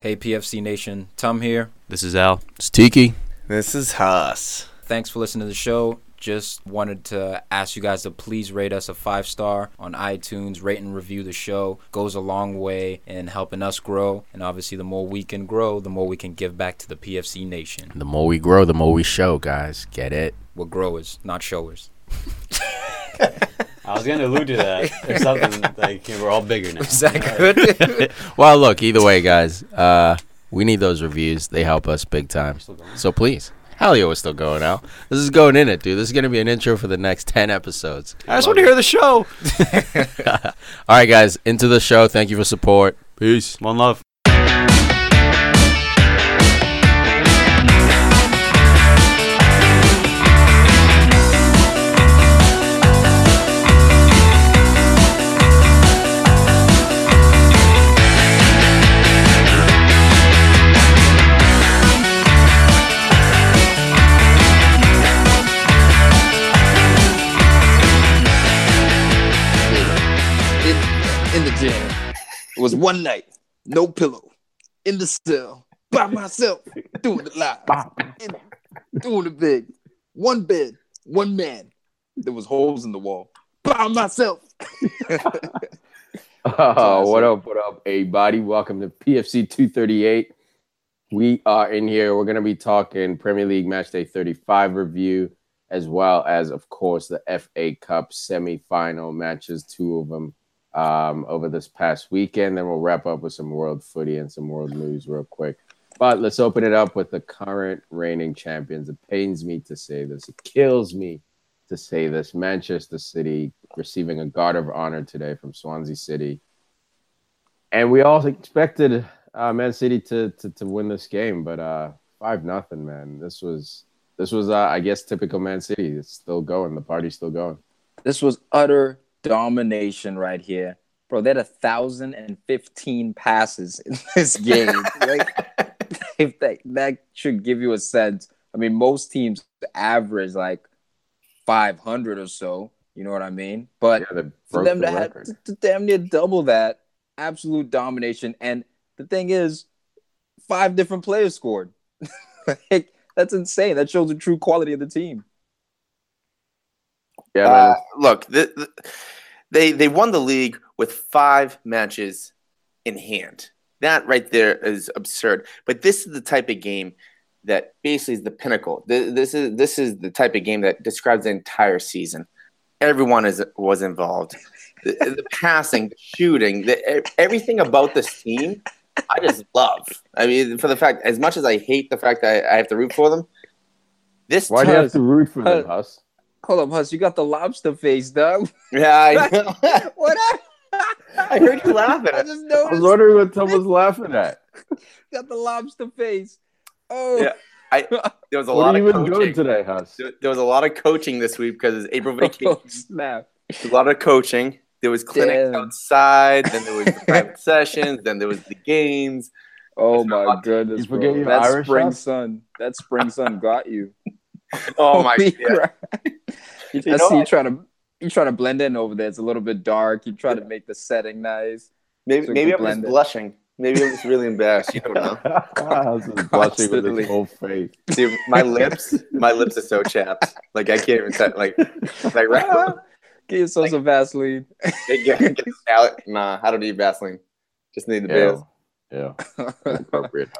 Hey, PFC Nation. Tom here. This is Al. It's Tiki. This is Huss. Thanks for listening to the show. Just wanted to ask you guys to please rate us a five star on iTunes. Rate and review the show goes a long way in helping us grow. And obviously, the more we can grow, the more we can give back to the PFC Nation. The more we grow, the more we show, guys. Get it? We're growers, not showers. I was going to allude to that. Or something like we're all bigger now. Is that good? Well, look, either way, guys, uh, we need those reviews. They help us big time. So please. Hell yeah, we're still going out. This is going in it, dude. This is going to be an intro for the next 10 episodes. I just want to hear the show. All right, guys, into the show. Thank you for support. Peace. One love. It was one night, no pillow, in the cell, by myself, doing it live, in- doing it big. One bed, one man. There was holes in the wall, by myself. Oh, what up, what up, everybody? Welcome to PFC 238. We are in here. We're going to be talking Premier League Match Day 35 review, as well as, of course, the FA Cup semi-final matches, two of them um, over this past weekend. Then we'll wrap up with some world footy and some world news real quick. But let's open it up with the current reigning champions. It pains me to say this. It kills me to say this. Manchester City receiving a guard of honor today from Swansea City. And we all expected uh, Man City to, to to win this game, but uh, five nothing, man. This was this was uh, I guess typical Man City. It's still going. The party's still going. This was utter domination right here. Bro, they had a thousand and fifteen passes in this game. like, if that, that should give you a sense. I mean, most teams average like 500 or so. You know what I mean? But Yeah, for them the to have to, to damn near double that, absolute domination. And the thing is, five different players scored. like, that's insane. That shows the true quality of the team. Yeah, man. Uh, look, the, the, they they won the league with five matches in hand. That right there is absurd. But this is the type of game that basically is the pinnacle. Th- This is this is the type of game that describes the entire season. Everyone is was involved. The, the passing, the shooting, the, e, everything about this team, I just love. I mean, for the fact, as much as I hate the fact that I, I have to root for them, this Why do you have to root for them, Huss- Huss? Hold up, Hus, You got the lobster face, dog. yeah, I know. what? I heard you laughing. I just noticed. I was wondering what Tom was laughing at. got the lobster face. Oh, Yeah. I there was a What lot are you of even doing coaching. today, Hus. There there was a lot of coaching this week because it's April oh, vacation. oh snap. a lot of coaching. There was clinics Damn. outside, then there was the private sessions, then there was the games. Oh my not- goodness, You forget bro. That Irish, spring Huss? sun. That spring sun got you. Oh my god! crap. You I know, see you trying to you trying to blend in over there. It's a little bit dark. You try to make the setting nice. maybe so maybe I'm just it. blushing. Maybe I'm just really embarrassed. You don't know. Huss is blushing with Constantly. his whole face. Dude, my lips, my lips are so chapped. Like I can't even say like like right. Give yourself some Vaseline. Get, get, get out. Nah, I don't need Vaseline. Just need the bills. Yeah. Yeah. Appropriate,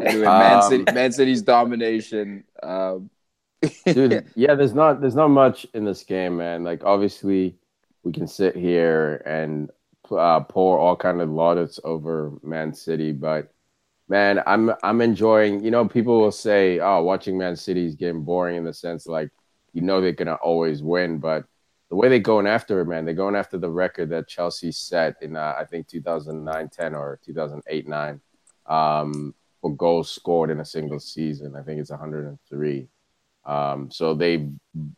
Anyway, Man, Um, City, Man City's domination. Um, dude yeah there's not there's not much in this game man. Like obviously we can sit here and uh, pour all kind of laudits over man city but man i'm i'm enjoying you know people will say oh watching man city is getting boring in the sense like you know they're gonna always win but the way they're going after it man they're going after the record that chelsea set in uh, i think 2009-10 or 2008-9 um, for goals scored in a single season. I think it's 103 um, so they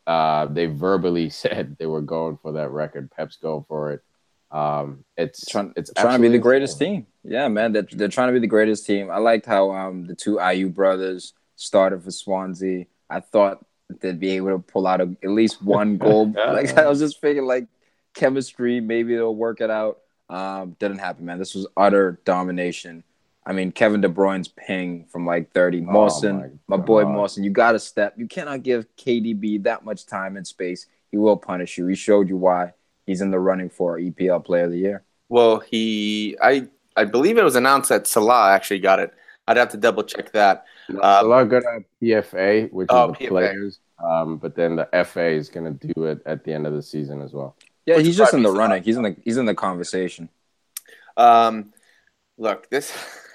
uh, they verbally said they were going for that record. Pep's going for it. Um, it's trying, it's trying to be the greatest insane. team. Yeah, man, they're, they're trying to be the greatest team. I liked how um the two Ayew brothers started for Swansea. I thought they'd be able to pull out a, at least one goal. like I was just thinking, like chemistry, maybe they'll work it out. Um, didn't happen, man. This was utter domination. I mean, Kevin De Bruyne's ping from like 30. Oh Mawson, my my, boy God. Mawson, you got to step. You cannot give KDB that much time and space. He will punish you. He showed you why he's in the running for EPL Player of the Year. Well, he, I, I believe it was announced that Salah actually got it. I'd have to double check that. No, Um, a lot good at PFA, which Oh, is the PFA. players. Um, but then the FA is going to do it at the end of the season as well. Yeah, Which he's just in the probably running. He's in the he's in the conversation. Um, look, this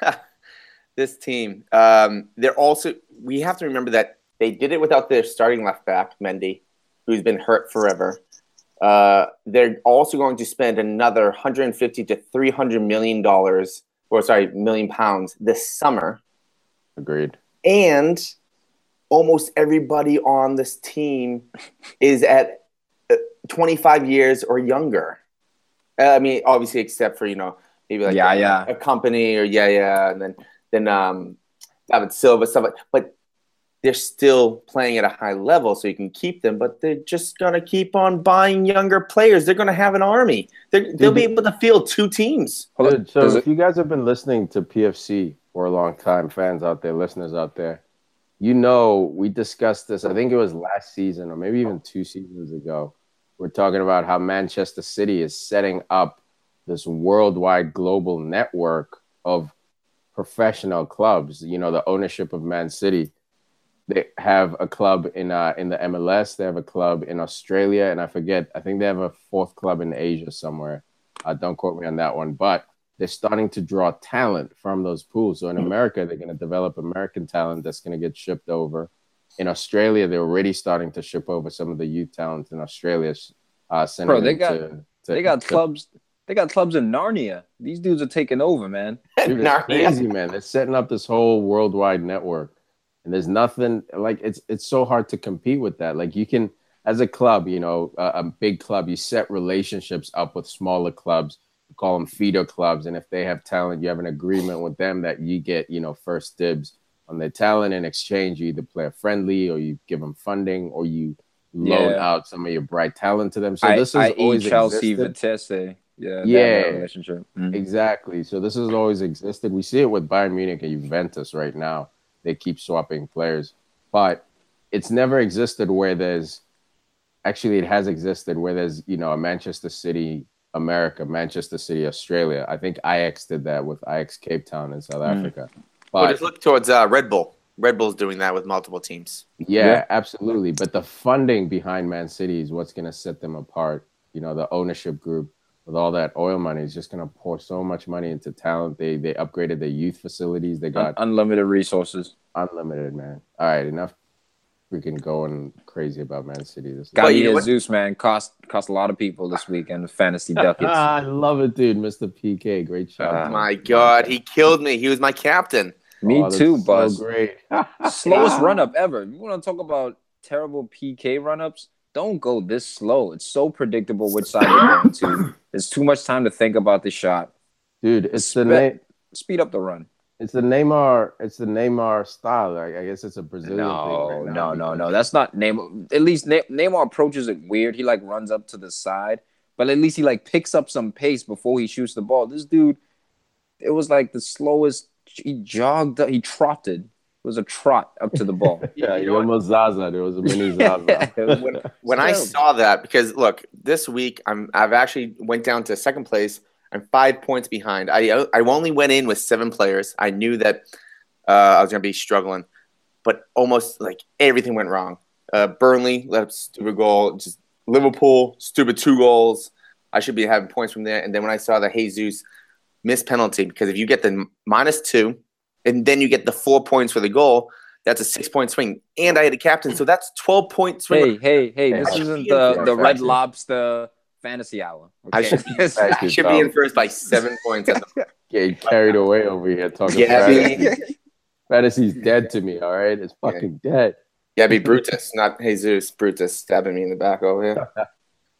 this team. Um, they're also. We have to remember that they did it without their starting left back Mendy, who's been hurt forever. Uh, they're also going to spend another 150 to 300 million dollars, or sorry, million pounds this summer, Agreed. and almost everybody on this team is at uh, 25 years or younger. Uh, I mean, obviously, except for you know maybe like Yeah, a, yeah. a Kompany or yeah, yeah, and then then um, David Silva stuff. Like, but they're still playing at a high level, so you can keep them. But they're just gonna keep on buying younger players. They're gonna have an army. They're, they'll be able to field two teams. Dude, so Does if it- you guys have been listening to PFC for a long time, fans out there, listeners out there, you know we discussed this. I think it was last season or maybe even two seasons ago. We're talking about how Manchester City is setting up this worldwide global network of professional clubs. You know, the ownership of Man City. They have a club in uh, in the MLS. They have a club in Australia, and I forget. I think they have a fourth club in Asia somewhere. Uh, don't quote me on that one, but they're starting to draw talent from those pools. So in America, they're going to develop American talent that's going to get shipped over. In Australia, they're already starting to ship over some of the youth talent in Australia. Uh, Bro, they got- to, to- they got to- clubs. They got clubs in Narnia. These dudes are taking over, man. Dude, it's Narnia. crazy, man. They're setting up this whole worldwide network, and there's nothing like it's. It's so hard to compete with that. Like you can, as a club, you know, a, a big club, you set relationships up with smaller clubs. You call them feeder clubs, and if they have talent, you have an agreement with them that you get, you know, first dibs on their talent. In exchange, you either play a friendly, or you give them funding, or you loan Yeah. out some of your bright talent to them. So I, this is I always Chelsea existed. Vitesse. Yeah, Yeah. relationship. Mm. Exactly. So this has always existed. We see it with Bayern Munich and Juventus right now. They keep swapping players, but it's never existed where there's actually it has existed where there's you know a Manchester City America, Manchester City Australia. I think Ajax did that with Ajax Cape Town in South Mm. Africa. Well, But just look towards uh, Red Bull. Red Bull's doing that with multiple teams. Yeah, Yeah. absolutely. But the funding behind Man City is what's going to set them apart. You know, the ownership group with all that oil money is just going to pour so much money into talent. They they upgraded their youth facilities. They Un- got unlimited resources. unlimited, man. All right, enough We can go and crazy about Man City. This Got you know? Zeus, man. Cost cost a lot of people this weekend. The fantasy ducats. I love it, dude. Mr. PK, great shot. Uh. My God, he killed me. He was my captain. Me Oh, that's too, so Buzz. great. Slowest run up ever. You want to talk about terrible PK run ups? Don't go this slow. It's so predictable which side you're going to. There's too much time to think about the shot. dude. It's the Spe- name. Speed up the run. It's the Neymar. It's the Neymar style. Like, I guess it's a Brazilian thing. No, right no, now no, no. That's not Neymar. At least Ne- Neymar approaches it weird. He like runs up to the side, but at least he like picks up some pace before he shoots the ball. This dude, it was like the slowest. He jogged. He trotted. It was a trot up to the ball. Yeah, You you know what? almost Zaza. There was a mini Zaza. when, when I saw that, because look, this week I'm I've actually went down to second place. I'm five points behind. I I only went in with seven players. I knew that uh, I was gonna be struggling, but almost like everything went wrong. Uh, Burnley let up a stupid goal. Just Liverpool stupid two goals. I should be having points from there. And then when I saw the Jesus missed penalty, because if you get the minus two, and then you get the four points for the goal, that's a six point swing. And I had a captain, so that's twelve point swing. hey, hey, hey! This Yeah. isn't the the Red Lobster fantasy hour. I should Facts. I should be in first by seven points. At the, Getting carried away over here talking Yeah, fantasy. Fantasy's dead to me, all right? It's fucking dead. yeah, be Brutus, not Jesus. Brutus stabbing me in the back over here.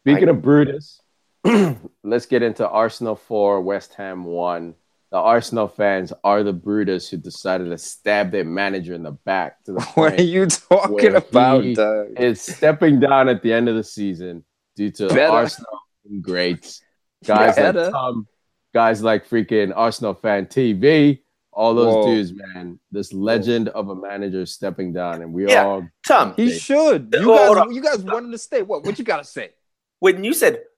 Speaking of Brutus, let's get into Arsenal 4, West Ham 1. The Arsenal fans are the Brutus who decided to stab their manager in the back to the what are point you talking about? he dog? is stepping down at the end of the season due to Better. Arsenal greats. Guys Better. like Tom, guys like freaking Arsenal fan TV all those Whoa. dudes, man. This legend of a manager stepping down, and we Yeah. all Tom, He should. You guys, you guys wanted to stay. What? What you gotta say? when you said, "What are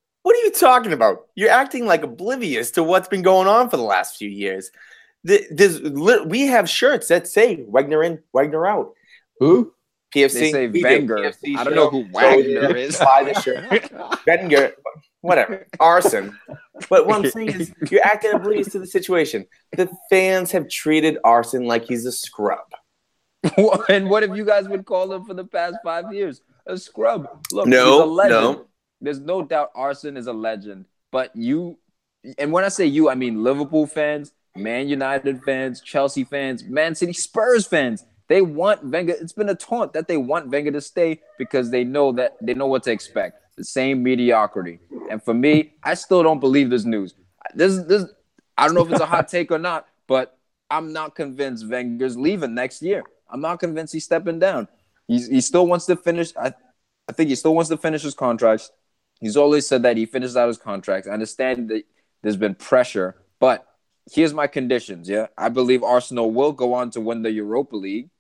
you talking about?" You're acting like oblivious to what's been going on for the last few years. There's, we have shirts that say Wagner in, Wagner out. who? PFC. They say we Wenger. I don't know who So Wagner you is. Buy the shirt. Wenger, whatever. Arsene. But what I'm saying is, you're acting oblivious to the situation. The fans have treated Arsene like he's a scrub. and what have you guys been calling him for the past five years? A scrub. Look, No, he's a legend. no. There's no doubt Arsene is a legend. But you, and when I say you, I mean Liverpool fans, Man United fans, Chelsea fans, Man City, Spurs fans. They want Wenger. It's been a taunt that they want Wenger to stay because they know that they know what to expect. The same mediocrity. And for me, I still don't believe this news. This this I don't know if it's a hot take or not, but I'm not convinced Wenger's leaving next year. I'm not convinced he's stepping down. He's, he still wants to finish. I, I think he still wants to finish his contracts. He's always said that he finishes out his contract. I understand that there's been pressure, but here's my conditions. Yeah, I believe Arsenal will go on to win the Europa League.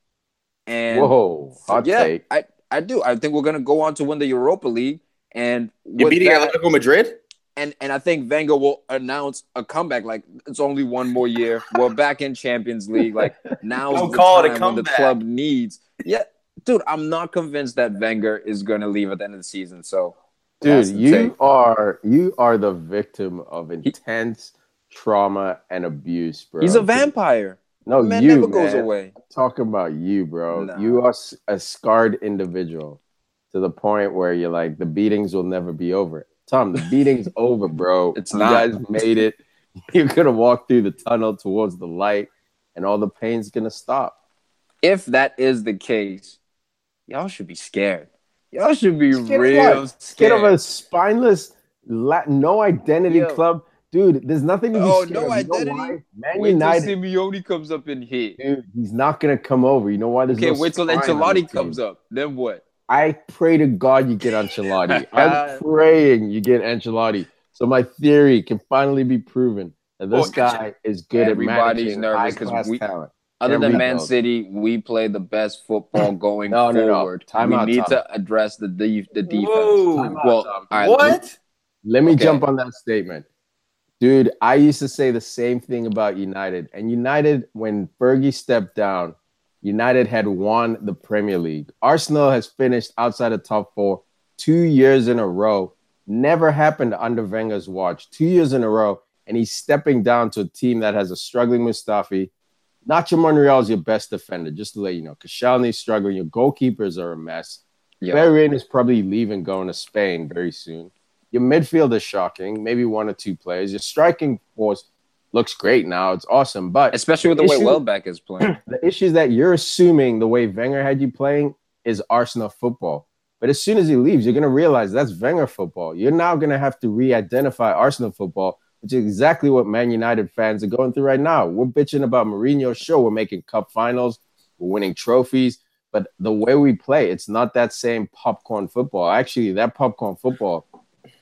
And Whoa, hot yeah, take. I, I do. I think we're gonna go on to win the Europa League. And You're beating that- Atletico Madrid? and and I think Wenger will announce a comeback. Like it's only one more year. We're back in Champions League. Like now Don't the call it a time when the club needs. Yeah, dude, I'm not convinced that Wenger is going to leave at the end of the season. So, that's Dude, you are you are the victim of intense trauma and abuse, bro. he's a vampire. No, man you never goes man. away. Talking about you, bro. Nah. You are a scarred individual to the point where you're like the beatings will never be over. Tom, the beating's over, bro. It's you not. guys made it. You're gonna walk through the tunnel towards the light, and all the pain's gonna stop. If that is the case, y'all should be scared. Y'all should be Scared of real what? scared. Scared of a spineless, la- no identity Yo. club, dude. There's nothing to be Oh, scared no of. You know identity? why? Man Wait United, till Simeone comes up in here. dude. He's not gonna come over. You know why? There's Okay, no wait till spine Ancelotti comes up. Then what? I pray to God you get Ancelotti. I'm praying you get Ancelotti. So my theory can finally be proven that this Oh, guy is good Everybody's at managing nervous 'cause high-class we- talent. Other Can than Man build? City, we play the best football going No, no, no. forward. Time we out, need Tom. to address the de- the defense. Whoa. Time out, Well, Tom. all right, what? Let me Okay. jump on that statement. Dude, I used to say the same thing about United. And United, when Fergie stepped down, United had won the Premier League. Arsenal has finished outside the top four two years in a row. Never happened under Wenger's watch. Two years in a row. And he's stepping down to a team that has a struggling Mustafi. Nacho Monreal is your best defender, just to let you know. Koscielny's struggling. Your goalkeepers are a mess. Yeah. Bellerin is probably leaving, going to Spain very soon. Your midfield is shocking, maybe one or two players. Your striking force looks great now. It's awesome. But Especially with the way Issue- Welbeck is playing. the issue is that you're assuming the way Wenger had you playing is Arsenal football. But as soon as he leaves, you're going to realize that's Wenger football. You're now going to have to re identify Arsenal football, which is exactly what Man United fans are going through right now. We're bitching about Mourinho. Sure, we're making cup finals, we're winning trophies. But the way we play, it's not that same popcorn football. Actually, that popcorn football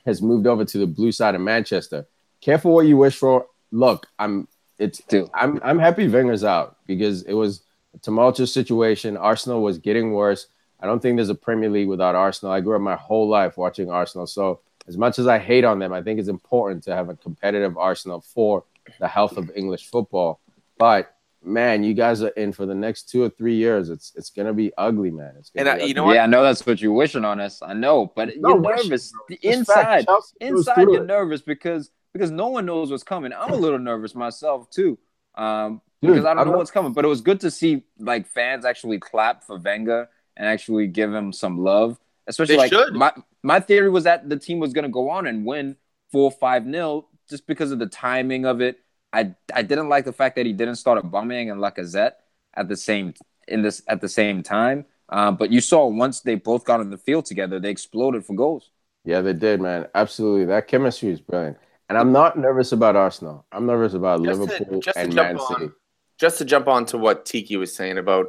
has moved over to the blue side of Manchester. Careful what you wish for. Look, I'm it's Dude. I'm I'm happy Wenger's out because it was a tumultuous situation. Arsenal was getting worse. I don't think there's a Premier League without Arsenal. I grew up my whole life watching Arsenal. So as much as I hate on them, I think it's important to have a competitive Arsenal for the health of English football. But man, you guys are in for the next two or three years. It's it's gonna be ugly, man. It's gonna And be I- you know what? Yeah, I know that's what you're wishing on us. I know, but No, you're nervous. It's inside, Chelsea inside, you're it. nervous because because no one knows what's coming. I'm a little nervous myself too, um, Dude, because I don't I'm know not- what's coming. But it was good to see like fans actually clap for Wenger and actually give him some love. Especially They like should. my my theory was that the team was going to go on and win four five nil just because of the timing of it. I I didn't like the fact that he didn't start Aubameyang and Lacazette at the same in this at the same time. Uh, but you saw once they both got on the field together, they exploded for goals. Yeah, they did, man. Absolutely. That chemistry is brilliant. And I'm not nervous about Arsenal. I'm nervous about Just to- Liverpool just to and jump Man on- City. just to jump on to what Tiki was saying about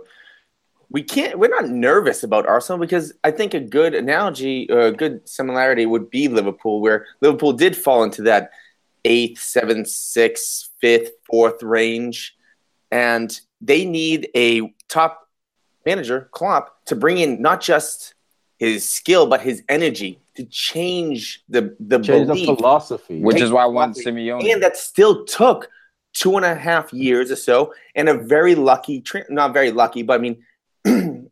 we can't we're not nervous about Arsenal because I think a good analogy or a good similarity would be Liverpool where Liverpool did fall into that eighth, seventh, sixth, fifth, fourth range and they need a top manager, Klopp, to bring in not just his skill but his energy to change the the Change the philosophy. Which is why I want. Simeone. and that still took two and a half years or so, and a very lucky, tra- not very lucky, but I mean,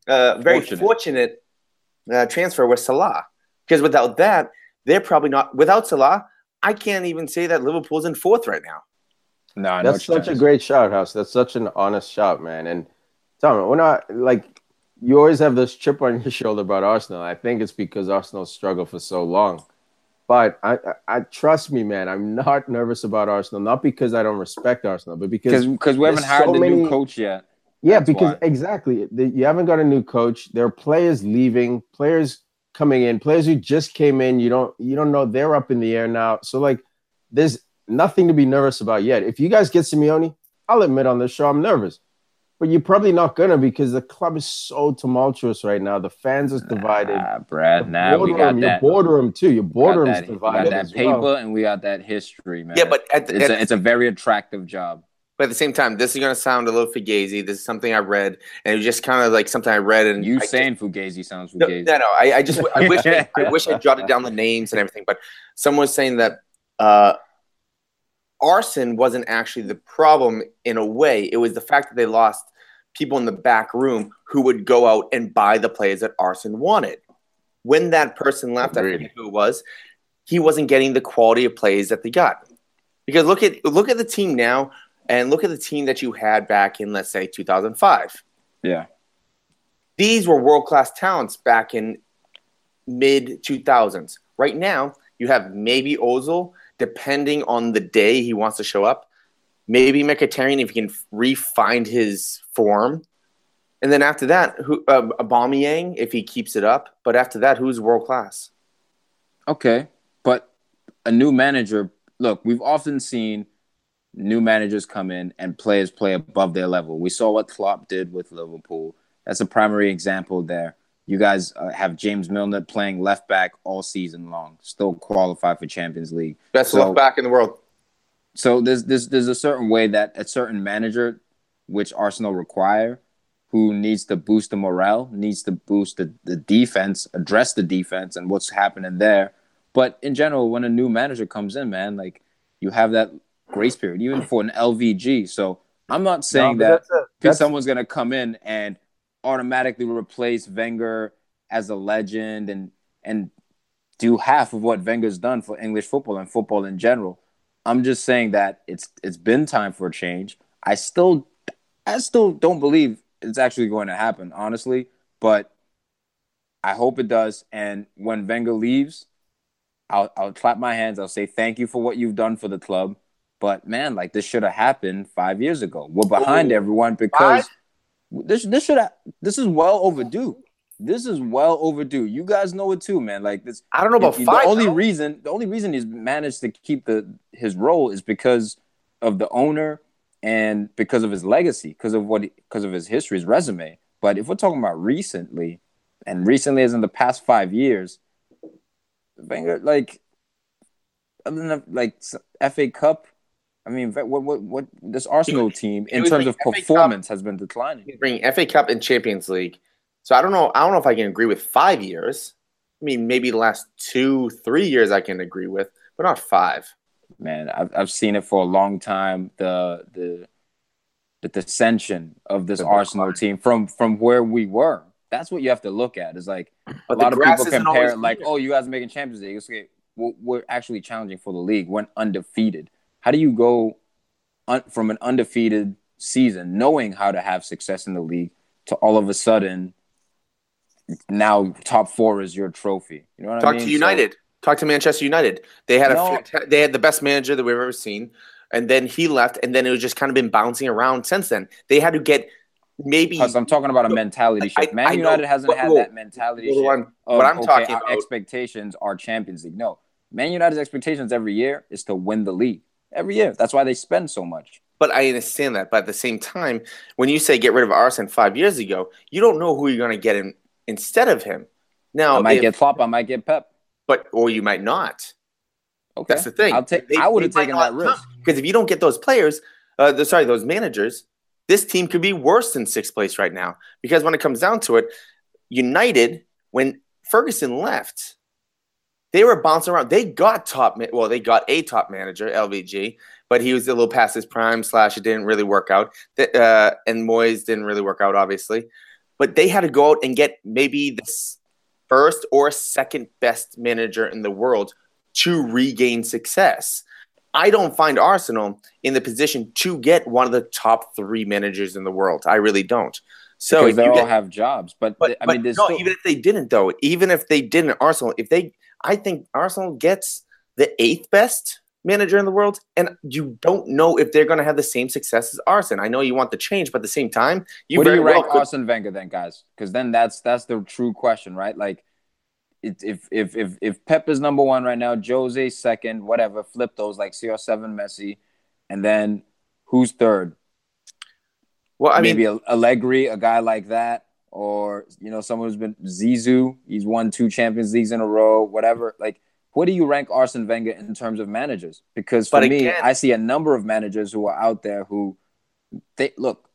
uh, very Fortunate. fortunate, uh, transfer with Salah. Because without that, they're probably not. Without Salah, I can't even say that Liverpool's in fourth right now. no, no That's such a great shout, House. That's such an honest shout, man. And Tom, we're not like you always have this chip on your shoulder about Arsenal. I think it's because Arsenal struggled for so long. But I, I, I trust me, man. I'm not nervous about Arsenal, not because I don't respect Arsenal, but because because we haven't there's hired so the many- new coach yet. Yeah, That's because why. exactly. The, you haven't got a new coach. There are players leaving, players coming in, players who just came in. You don't you don't know they're up in the air now. So like there's nothing to be nervous about yet. If you guys get Simeone, I'll admit on this show I'm nervous. But you're probably not gonna because the club is so tumultuous right now. The fans is divided. Nah, Brad. The Now we got boardroom- that. Your boardroom too. Your we got boardroom's that, we divided got that as paper well. and we got that history, man. Yeah, but at, the, it's at, a, it's a very attractive job. But at the same time, this is going to sound a little fugazi. This is something I read, and it was just kind of like something I read. And You I saying Fugazi sounds No, Fugazi. no, no. I, I just I wish I, I wish I jotted down the names and everything, but someone was saying that uh, Arsene wasn't actually the problem in a way. It was the fact that they lost people in the back room who would go out and buy the players that Arsene wanted. When that person left, I Agreed. forget who it was, he wasn't getting the quality of plays that they got. Because look at look at the team now, and look at the team that you had back in let's say 2005 Yeah. these were world class talents back in mid 2000s. Right now, you have maybe Ozil, depending on the day he wants to show up. Maybe Mkhitaryan if he can re-find his form. And then after that, who uh, Aubameyang if he keeps it up. But after that, who's world class? Okay, but a new manager. Look, we've often seen new managers come in and players play above their level. We saw what Klopp did with Liverpool. That's a primary example there. You guys uh, have James Milner playing left back all season long, still qualified for Champions League. Best So- left back in the world. So there's there's there's a certain way that a certain manager, which Arsenal require, who needs to boost the morale, needs to boost the, the defense, address the defense and what's happening there. But in general, when a new manager comes in, man, like you have that grace period, even for an LVG. So I'm not saying No, that that's someone's gonna come in and automatically replace Wenger as a legend and and do half of what Wenger's done for English football and football in general. I'm just saying that it's it's been time for a change. I still I still don't believe it's actually going to happen, honestly, but I hope it does. And when Wenger leaves, I'll I'll clap my hands. I'll say thank you for what you've done for the club. But man, like this should have happened five years ago. We're behind Ooh. everyone because this this should have this is well overdue. This is well overdue. You guys know it too, man. Like this I don't know about the five. only though. reason the only reason he's managed to keep the his role is because of the owner and because of his legacy, because of what because of his history, his resume. But if we're talking about recently, and recently as in the past five years, Wenger like other than like FA Cup, I mean, what what what this Arsenal team in terms of FA Cup. performance has been declining. Bringing FA Cup and Champions League. So I don't know. I don't know if I can agree with five years. I mean, maybe the last two, three years I can agree with, but not five. man. I've I've seen it for a long time. The the the dissension of this The Arsenal decline. team from from where we were. That's what you have to look at. Is like But a lot of people compare like, oh, you guys are making Champions League. It's okay. We're, we're actually challenging for the league. When undefeated, how do you go un- from an undefeated season, knowing how to have success in the league, to all of a sudden now top four is your trophy? You know what I Talk mean? to So- United. Talk to Manchester United. They had a fanta- they had the best manager that we've ever seen, and then he left, and then it was just kind of been bouncing around since then. They had to get maybe. Plus, I'm talking about a mentality I- shift. Man I know. United hasn't What- had that mentality what shift. I'm- of, what I'm okay, talking our about- expectations are Champions League. No, Man United's expectations every year is to win the league every year. That's why they spend so much. But I understand that. But at the same time, when you say get rid of Arsene five years ago, you don't know who you're going to get in instead of him. Now, I might if- get Klopp. I might get Pep. but or you might not. Okay, That's the thing. I'll take. They- I would have taken that risk. because if you don't get those players, uh, the, sorry, those managers, this team could be worse than sixth place right now because when it comes down to it, United, when Ferguson left, they were bouncing around. They got top, well, they got a top manager, LVG, but he was a little past his prime. Slash, it didn't really work out. Uh, and Moyes didn't really work out, obviously. But they had to go out and get maybe the first or second best manager in the world to regain success. I don't find Arsenal in the position to get one of the top three managers in the world. I really don't. So because they all get, have jobs, but, but I but mean, no, still, even if they didn't, though, even if they didn't, Arsenal, if they, I think Arsenal gets the eighth best manager in the world, and you don't know if they're going to have the same success as Arsene. I know you want the change, but at the same time, you what do you well rank could- Arsene Wenger then, guys? Because then that's that's the true question, right? Like, it, if if if if Pep is number one right now, Jose second, whatever, flip those like CR7 Messi, and then who's third? Well, I mean, Maybe a Allegri, a guy like that, or you know, someone who's been Zizou. He's won two Champions Leagues in a row, whatever. Like, what do you rank Arsene Wenger in terms of managers? Because for But me, again- I see a number of managers who are out there who they look.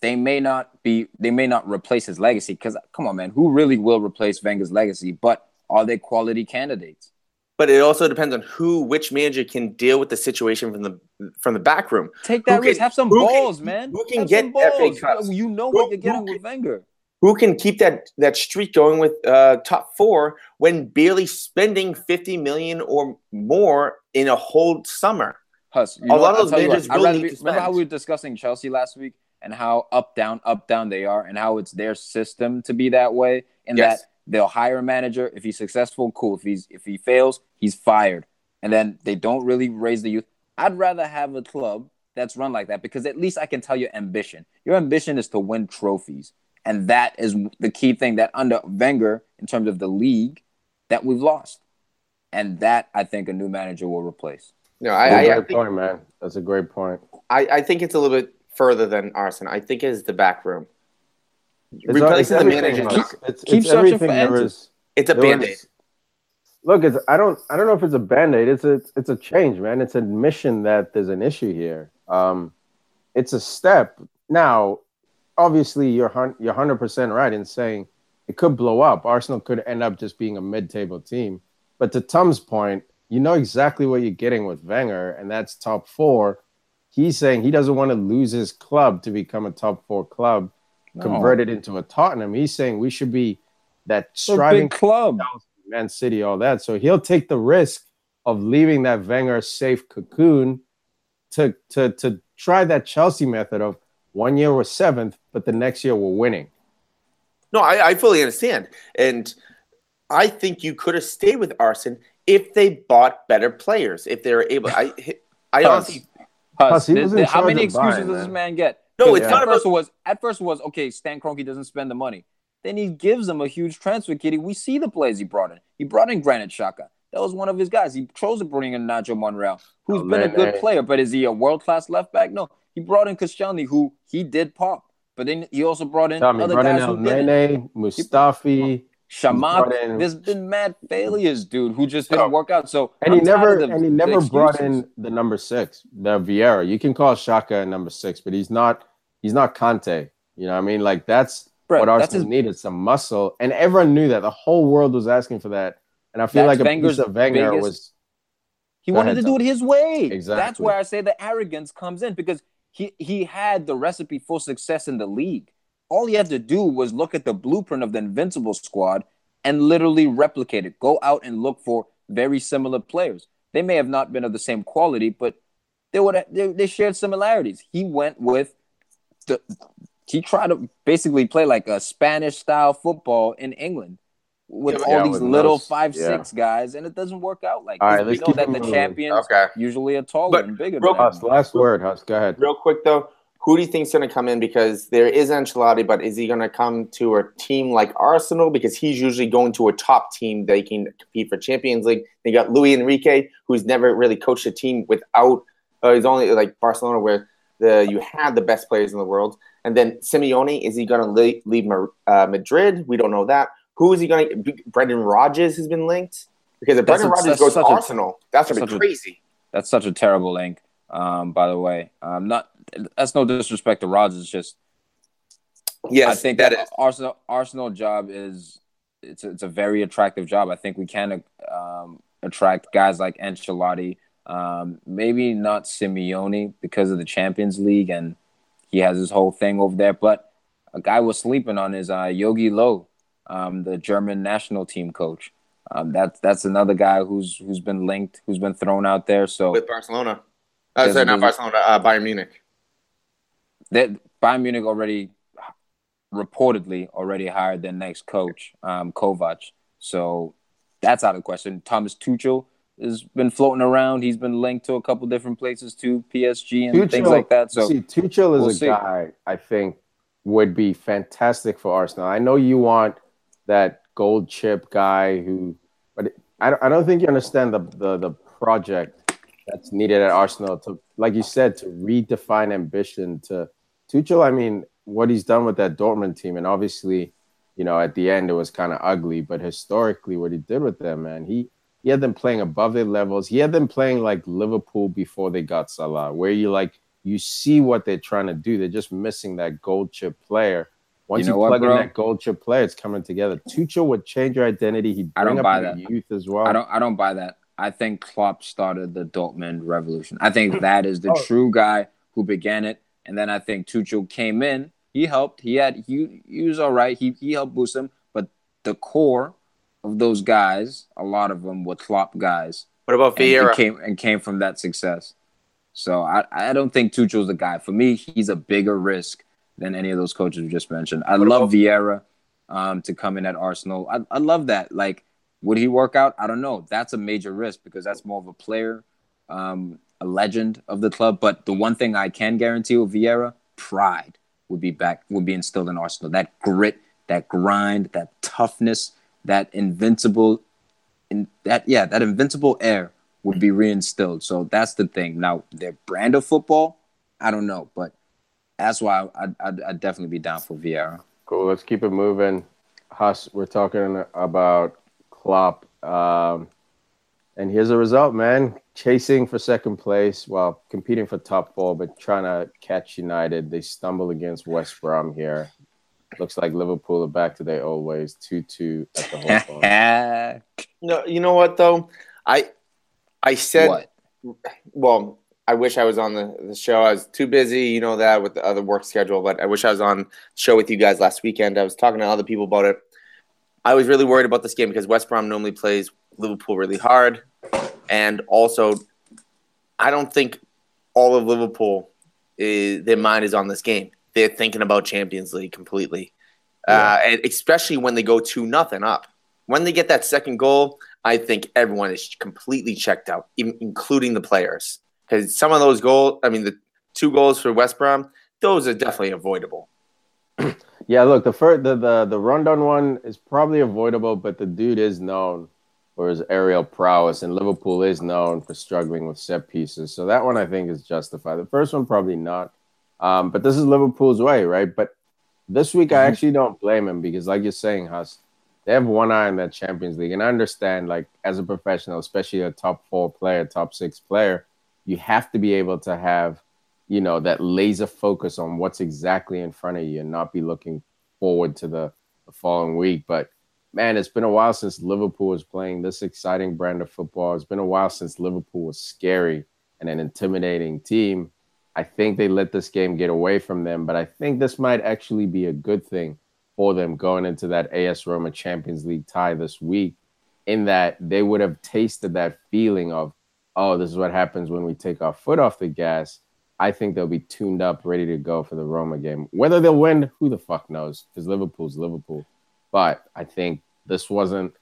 They may not be. They may not replace his legacy. Because come on, man, who really will replace Wenger's legacy? But are they quality candidates? but it also depends on who, which manager can deal with the situation from the from the back room. Take Who that risk. can- Have some who can- balls, man. who can Have get FA balls. Cups? You know Who- what you're getting with Wenger. Who can keep that that streak going with uh, top four when barely spending fifty million or more in a whole summer? You A lot of those tell you what, managers need be- to remember how we were discussing Chelsea last week and how up down up down they are and how it's their system to be that way and Yes. that they'll hire a manager if he's successful, cool. If he's if he fails, he's fired. And then they don't really raise the youth. I'd rather have a club that's run like that because at least I can tell your ambition. Your ambition is to win trophies. And that is the key thing that under Wenger, in terms of the league, that we've lost. And that I think a new manager will replace. No, That's I, I, a I, great think, point, man. That's a great point. I, I think it's a little bit further than Arsenal. I think it's the back room. It's, Replacing the manager, man. just- it's, keep it's searching everything for answers. it's a there band aid. Look, it's I don't I don't know if it's a band aid. It's a it's a change, man. It's admission that there's an issue here. Um, it's a step. Now, obviously, you're you're hundred percent right in saying it could blow up. Arsenal could end up just being a mid-table team. But to Tom's point, you know exactly what you're getting with Wenger, and that's top four. He's saying he doesn't want to lose his club to become a top four club, No. convert it into a Tottenham. He's saying we should be that striving club. Man City, all that. So he'll take the risk of leaving that Wenger safe cocoon to to to try that Chelsea method of one year we're seventh, but the next year we're winning. No, I, I fully understand. And I think you could have stayed with Arsenal if they bought better players, if they were able. I, I honestly, Huss, Plus, he th- was in th- how many excuses buying, does this man. man get? No, 'Cause it's at not first about- was at first it was okay. Stan Kroenke doesn't spend the money. Then he gives them a huge transfer kitty. We see the players he brought in. He brought in Granit Xhaka. That was one of his guys. He chose to bring in Nacho Monreal, who's Oh, been a good eh. player, but is he a world class left back? No. He brought in Koscielny, who he did pop, but then he also brought in Tommy other brought guys El who. Nene, Mustafi, Chamakh. in- There's been mad failures, dude, who just didn't work out. So and he I'm tired never the- and he never brought in the number six, the Vieira. You can call Xhaka a number six, but he's not he's not Conte. You know what I mean? Like that's what that's Arsenal his needed, some muscle. And everyone knew that. The whole world was asking for that. And I feel That's like a Wenger's piece of Wenger biggest- was He wanted ahead, to do it his way. Exactly. That's where I say the arrogance comes in because he he had the recipe for success in the league. All he had to do was look at the blueprint of the Invincible squad and literally replicate it. Go out and look for very similar players. They may have not been of the same quality, but they would they, they shared similarities. He went with the he tried to basically play like a Spanish style football in England with Yeah, all yeah, these with little those- five yeah. six guys, and it doesn't work out like All this. right, we let's know that the moving. champions Okay. usually are taller But and bigger. real than them. Huss, last word, Huss. Go ahead. real quick though, who do you think's going to come in? Because there is Ancelotti, but is he going to come to a team like Arsenal? Because he's usually going to a top team that he can compete for Champions League. They got Luis Enrique, who's never really coached a team without. Uh, he's only like Barcelona, where the you had the best players in the world. And then Simeone, is he going to leave, leave uh, Madrid? We don't know that. Who is he going to? Brendan Rodgers has been linked because if That's Brendan Rodgers goes to such a- Arsenal, that's going to be such a- crazy. That's such a terrible link. Um, by the way, um, not that's no disrespect to Rodgers. It's just yeah, I think that. Arsenal Arsenal job is it's a, it's a very attractive job. I think we can um, attract guys like Ancelotti, um, maybe not Simeone because of the Champions League and he has his whole thing over there. But a guy we're sleeping on is uh, Jogi Löw, um, the German national team coach. Um, that's that's another guy who's who's been linked, who's been thrown out there. So with Barcelona. Uh, There's- sorry, not there's- Barcelona. Uh, Bayern Munich. that Bayern Munich already reportedly already hired their next coach, um, Kovac. So that's out of the question. Thomas Tuchel has been floating around. He's been linked to a couple different places to PSG and things like that. So see, Tuchel is we'll a see. guy I think would be fantastic for Arsenal. I know you want that gold chip guy who, but I don't, I don't think you understand the, the the project that's needed at Arsenal to, like you said, to redefine ambition. To Tuchel, I mean, what he's done with that Dortmund team, and obviously, you know, at the end it was kind of ugly, but historically, what he did with them, man, he he had them playing above their levels. He had them playing like Liverpool before they got Salah, where you like you see what they're trying to do. They're just missing that gold chip player. Once You you, know what, plug in that gold chip player, it's coming together. Tuchel would change your identity. He'd I bring don't up buy that. youth as well. I don't I don't buy that. I think Klopp started the Dortmund revolution. I think that is the Oh. true guy who began it. And then I think Tuchel came in. He helped. He had he, he was all right. He he helped boost them. But the core of those guys, a lot of them were Klopp guys. What about and, Vieira? and came and came from that success. So I, I don't think Tuchel's the guy. For me, he's a bigger risk than any of those coaches we just mentioned. I What love Vieira um, to come in at Arsenal. I, I love that. Like, would he work out? I don't know. That's a major risk because that's more of a player, um, a legend of the club. But the one thing I can guarantee with Vieira, pride would be back, would be instilled in Arsenal. That grit, that grind, that toughness, that invincible in that yeah that invincible air would be reinstilled so that's the thing now their brand of football i don't know but that's why i'd, I'd, I'd definitely be down for vieira Cool. Let's keep it moving. Huss, we're talking about Klopp. Um, and here's the result, man. Chasing for second place, well, competing for top four, but trying to catch United. They stumble against West Brom here. Looks like Liverpool are back to their old ways. 2 2 at the Hawthorns. No, you know what though? I I said what well, I wish I was on the, the show. I was too busy, you know that with the other work schedule, but I wish I was on the show with you guys last weekend. I was talking to other people about it. I was really worried about this game because West Brom normally plays Liverpool really hard. And also I don't think all of Liverpool is their mind is on this game. They're thinking about Champions League completely. Uh, and especially when they go two nothing up. When they get that second goal, I think everyone is completely checked out, in- including the players. Because some of those goals, I mean, the two goals for West Brom, those are definitely avoidable. Yeah, look, the first, the, the the rundown one is probably avoidable, but the dude is known for his aerial prowess, and Liverpool is known for struggling with set pieces. So that one I think is justified. The first one probably not. Um, but this is Liverpool's way, right? But this week I Mhm. actually don't blame him because, like you're saying, Huss, they have one eye on that Champions League, and I understand, like as a professional, especially a top four player, top six player, you have to be able to have you know that laser focus on what's exactly in front of you and not be looking forward to the, the following week. But man it's been a while since liverpool was playing this exciting brand of football. It's been a while since liverpool was scary and an intimidating team. I think they let this game get away from them but i think this might actually be a good thing for them going into that as roma champions league tie this week in that they would have tasted that feeling of oh this is what happens when we take our foot off the gas I think they'll be tuned up, ready to go for the Roma game. Whether they'll win, who the fuck knows? Because Liverpool's Liverpool. But I think this wasn't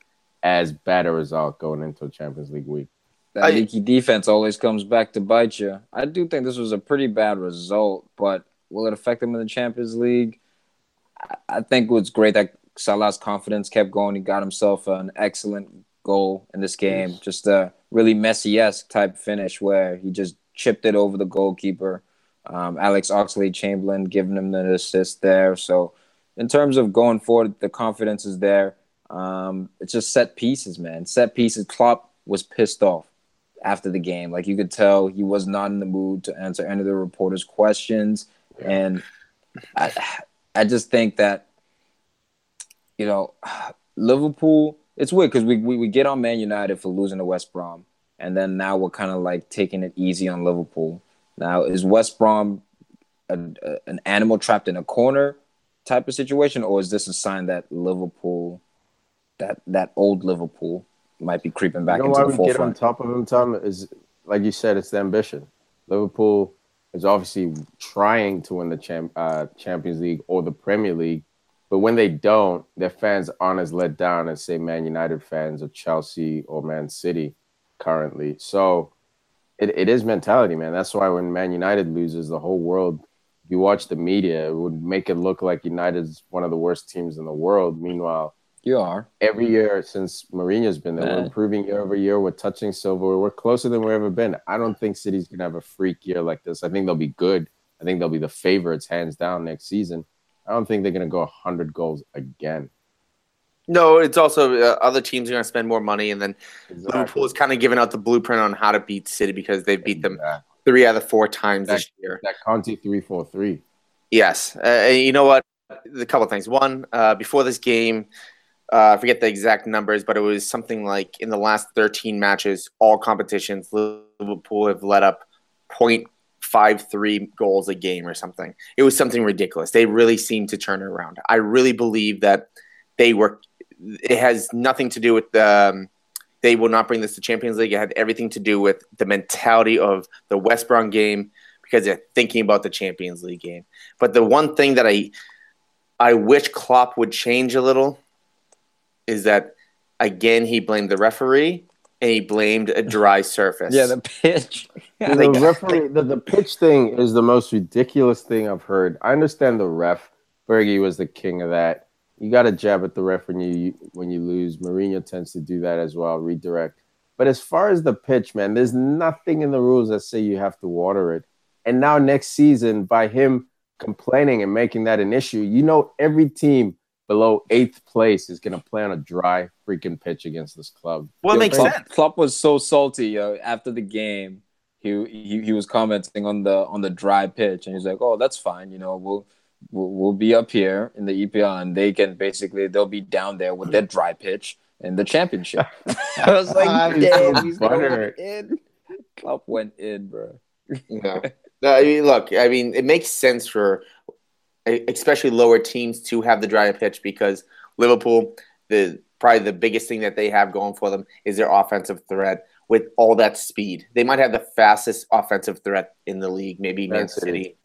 as bad a result going into a Champions League week. that I- leaky defense always comes back to bite you i do think this was a pretty bad result but will it affect them in the champions league I- I think it was great that Salah's confidence kept going. He got himself an excellent goal in this game. Just a really Messi esque type finish where he just chipped it over the goalkeeper. Um, Alex Oxlade Chamberlain giving him the assist there. So, in terms of going forward, the confidence is there. Um, it's just set pieces, man. Set pieces. Klopp was pissed off. after the game. Like you could tell he was not in the mood to answer any of the reporters' questions, and I, I just think that you know Liverpool. It's weird because we, we we get on Man United for losing to West Brom, and then now we're kind of like taking it easy on Liverpool. Now is West Brom a, a, an animal trapped in a corner type of situation, or is this a sign that Liverpool, that that old Liverpool, might be creeping back you know into why the we get on top of them, Tom? Is like you said, it's the ambition. Liverpool is obviously trying to win the champ, uh, Champions League or the Premier League, but when they don't, their fans aren't as let down as say Man United fans or Chelsea or Man City currently. So it, it is mentality, man. That's why when Man United loses, the whole world. If you watch the media, it would make it look like United's one of the worst teams in the world. Meanwhile, You are. every year since Mourinho's been there, we're improving year over year. We're touching silver. We're closer than we've ever been. I don't think City's gonna have a freak year like this. I think they'll be good. I think they'll be the favorites hands down next season. I don't think they're gonna go hundred goals again. No, it's also uh, other teams are going to spend more money, and then Liverpool is kind of giving out the blueprint on how to beat City because they beat them three out of four times this year. That Conte three four three. Yes, uh, you know what? A couple things. One, uh, before this game, uh, I forget the exact numbers, but it was something like in the last 13 matches, all competitions, Liverpool have let up 0.53 goals a game or something. It was something ridiculous. They really seemed to turn it around. I really believe that they were. It has nothing to do with the. Um, they will not bring this to Champions League. It had everything to do with the mentality of the West Brom game because they're thinking about the Champions League game. But the one thing that I I wish Klopp would change a little is that again he blamed the referee and he blamed a dry surface. Yeah, the pitch. the Like- referee, the, the pitch thing is the most ridiculous thing I've heard. I understand the ref. Bergie was the king of that. You got to jab at the ref when you when you lose. Mourinho tends to do that as well, redirect. But as far as the pitch, man, there's nothing in the rules that say you have to water it. And now next season, by him complaining and making that an issue, you know every team below eighth place is going to play on a dry freaking pitch against this club. Well, it Yo, makes Klopp, sense. Klopp was so salty yo, after the game. He, he he was commenting on the on the dry pitch, and he's like, "Oh, that's fine. You know, we'll we'll, we'll be up here in the EPL, and they can basically they'll be down there with their dry pitch in the championship." I was like, he's "Damn, so he's going in." Klopp went in, bro. No. I mean, look, I mean, it makes sense for especially lower teams to have the drier pitch because Liverpool, the probably the biggest thing that they have going for them is their offensive threat with all that speed. They might have the fastest offensive threat in the league, maybe Man. City.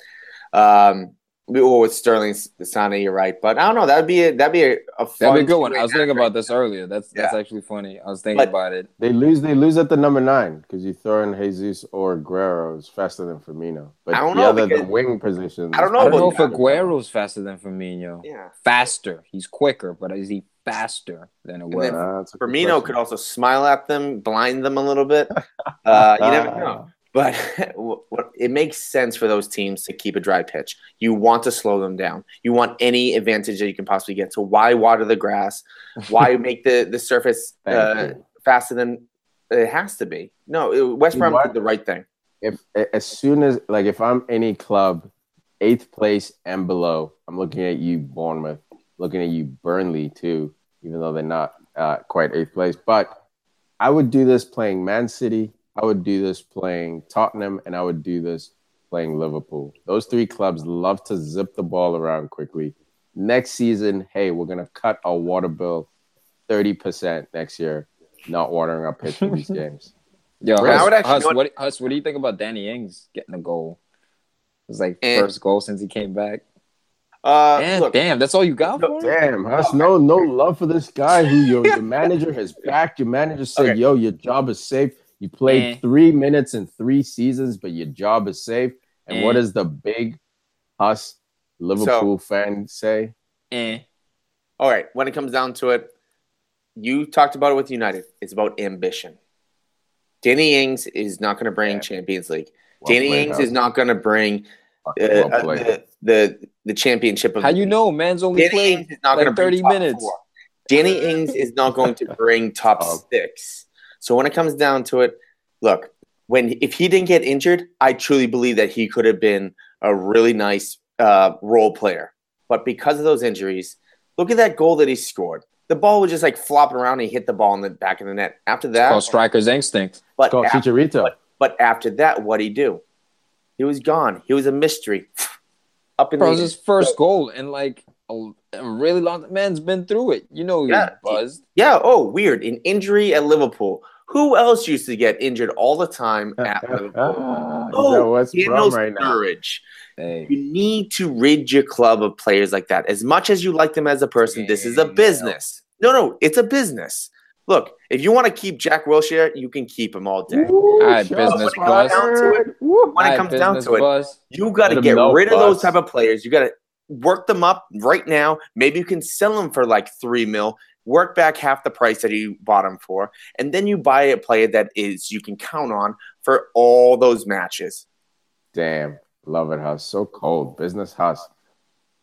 Um, or with Sterling Sane, you're right, but I don't know. That'd be a, that'd be a, a fun That'd be a good one. I was thinking about this earlier. That's that's Yeah. actually funny. I was thinking But- about it. They lose. They lose at the number nine because you throw in Jesus or Aguero is faster than Firmino. But I don't the know, other, the wing position. I don't know. I know don't know about if that. Aguero's faster than Firmino. Yeah. Faster. He's quicker, but is he faster than then Aguero? That's a good Firmino could also smile at them, blind them a little bit. Uh, you never know. But it makes sense for those teams to keep a dry pitch. You want to slow them down. You want any advantage that you can possibly get. So why water the grass? Why make the the surface uh, faster than it has to be? No, West Brom did the right thing. If as soon as like if I'm any club, eighth place and below, I'm looking at you, Bournemouth. Looking at you, Burnley too. Even though they're not uh, quite eighth place, but I would do this playing Man City. I would do this playing Tottenham, and I would do this playing Liverpool. Those three clubs love to zip the ball around quickly. Next season, hey, we're gonna cut our water bill thirty percent next year. Not watering our pitch for these games. Yeah, Right, I Huss, would actually Huss, know what- what, Huss, what do you think about Danny Ings getting a goal? It was like Eh. first goal since he came back. Uh, damn, look, damn, that's all you got No, for? Damn, Huss, no, no love for this guy who your, your manager has backed. Your manager said, Okay. "Yo, your job is safe." You played Eh. three minutes in three seasons, but your job is safe. And what does the big us Liverpool fan say? Eh. all right. When it comes down to it, you talked about it with United. It's about ambition. Danny Ings is not going to bring Yeah. Champions League. Well Danny played, Ings Huss. is not going to bring uh, Well uh, the, the the championship of How the you league. know? Man's only Danny played Ings is not like going to 30 minutes. Danny Ings is not going to bring top Oh. six. So when it comes down to it, look, when if he didn't get injured, I truly believe that he could have been a really nice uh, role player. But because of those injuries, look at that goal that he scored. The ball was just like flopping around. And he hit the ball in the back of the net. After that, Called striker's instinct. but Called after, Chicharito. but, but after that, what would he do? He was gone. He was a mystery. Up in Bro, it the was his first goal in like a, a really long. Man's been through it. You know, he Yeah. buzzed. Yeah. Oh, weird. An injury at Liverpool. Who else used to get injured all the time at Liverpool? Ah, is Oh, what's Daniel from right now? Hey, You need to rid your club of players like that. As much as you like them as a person, this is a business. No, no, it's a business. Look, if you want to keep Jack Wilshere, you can keep him all day. Ooh, Alright, shots business fired. buzz. Down to it. When it comes down to it, buzz. You got Let to 'em get know, rid of those type of players. You got to work them up right now. Maybe you can sell them for like three mil, work back half the price that you bought them for, and then you buy a player that is you can count on for all those matches. Damn, love it, Huss. So cold, business Huss.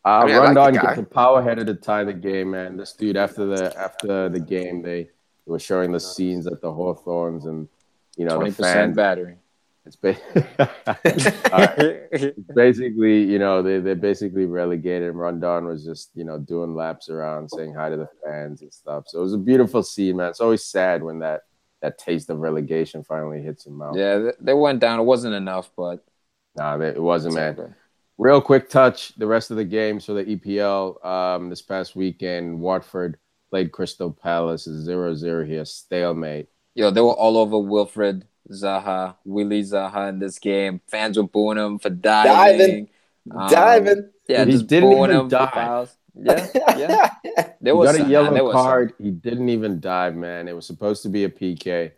Uh, I like Rondon the guy. gets the power header to tie the game, man. This dude after the after the game, they were showing the scenes at the Hawthorns and you know Twenty the percent fans. battery. It's ba- right. basically, you know, they, they basically relegated him. Rondon was just, you know, doing laps around, saying hi to the fans and stuff. So it was a beautiful scene, man. It's always sad when that that taste of relegation finally hits him out. yeah, they, went down. It wasn't enough, but Nah, it wasn't, man. okay. Real quick touch. The rest of the games for the EPL um, this past weekend, Watford played Crystal Palace 0-0 here, stalemate. Yo, they were all over Wilfred Zaha, Willie Zaha in this game. Fans were booing him for diving. Um, Diving. Yeah, He just didn't booing even him for dive. fouls. Yeah, yeah. There he was got a yellow there was some. card. He didn't even dive, man. It was supposed to be a PK.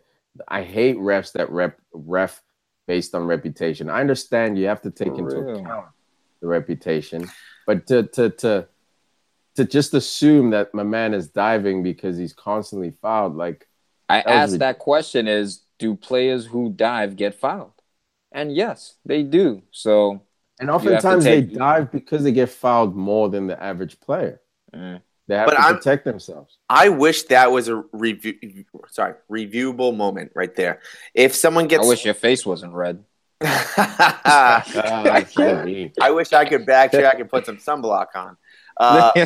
I hate refs that rep ref based on reputation. I understand you have to take For into real. account the reputation, but to to to to just assume that my man is diving because he's constantly fouled, like I That asked rid- that question: Is do players who dive get fouled? And yes, they do. So and have to oftentimes they dive because they get fouled more than the average player. mm, They have But to I'm- protect themselves. I wish that was a review. Sorry, reviewable moment right there. If someone gets, I wish your face wasn't red. That's so mean. I wish I could backtrack and put some sunblock on. Uh,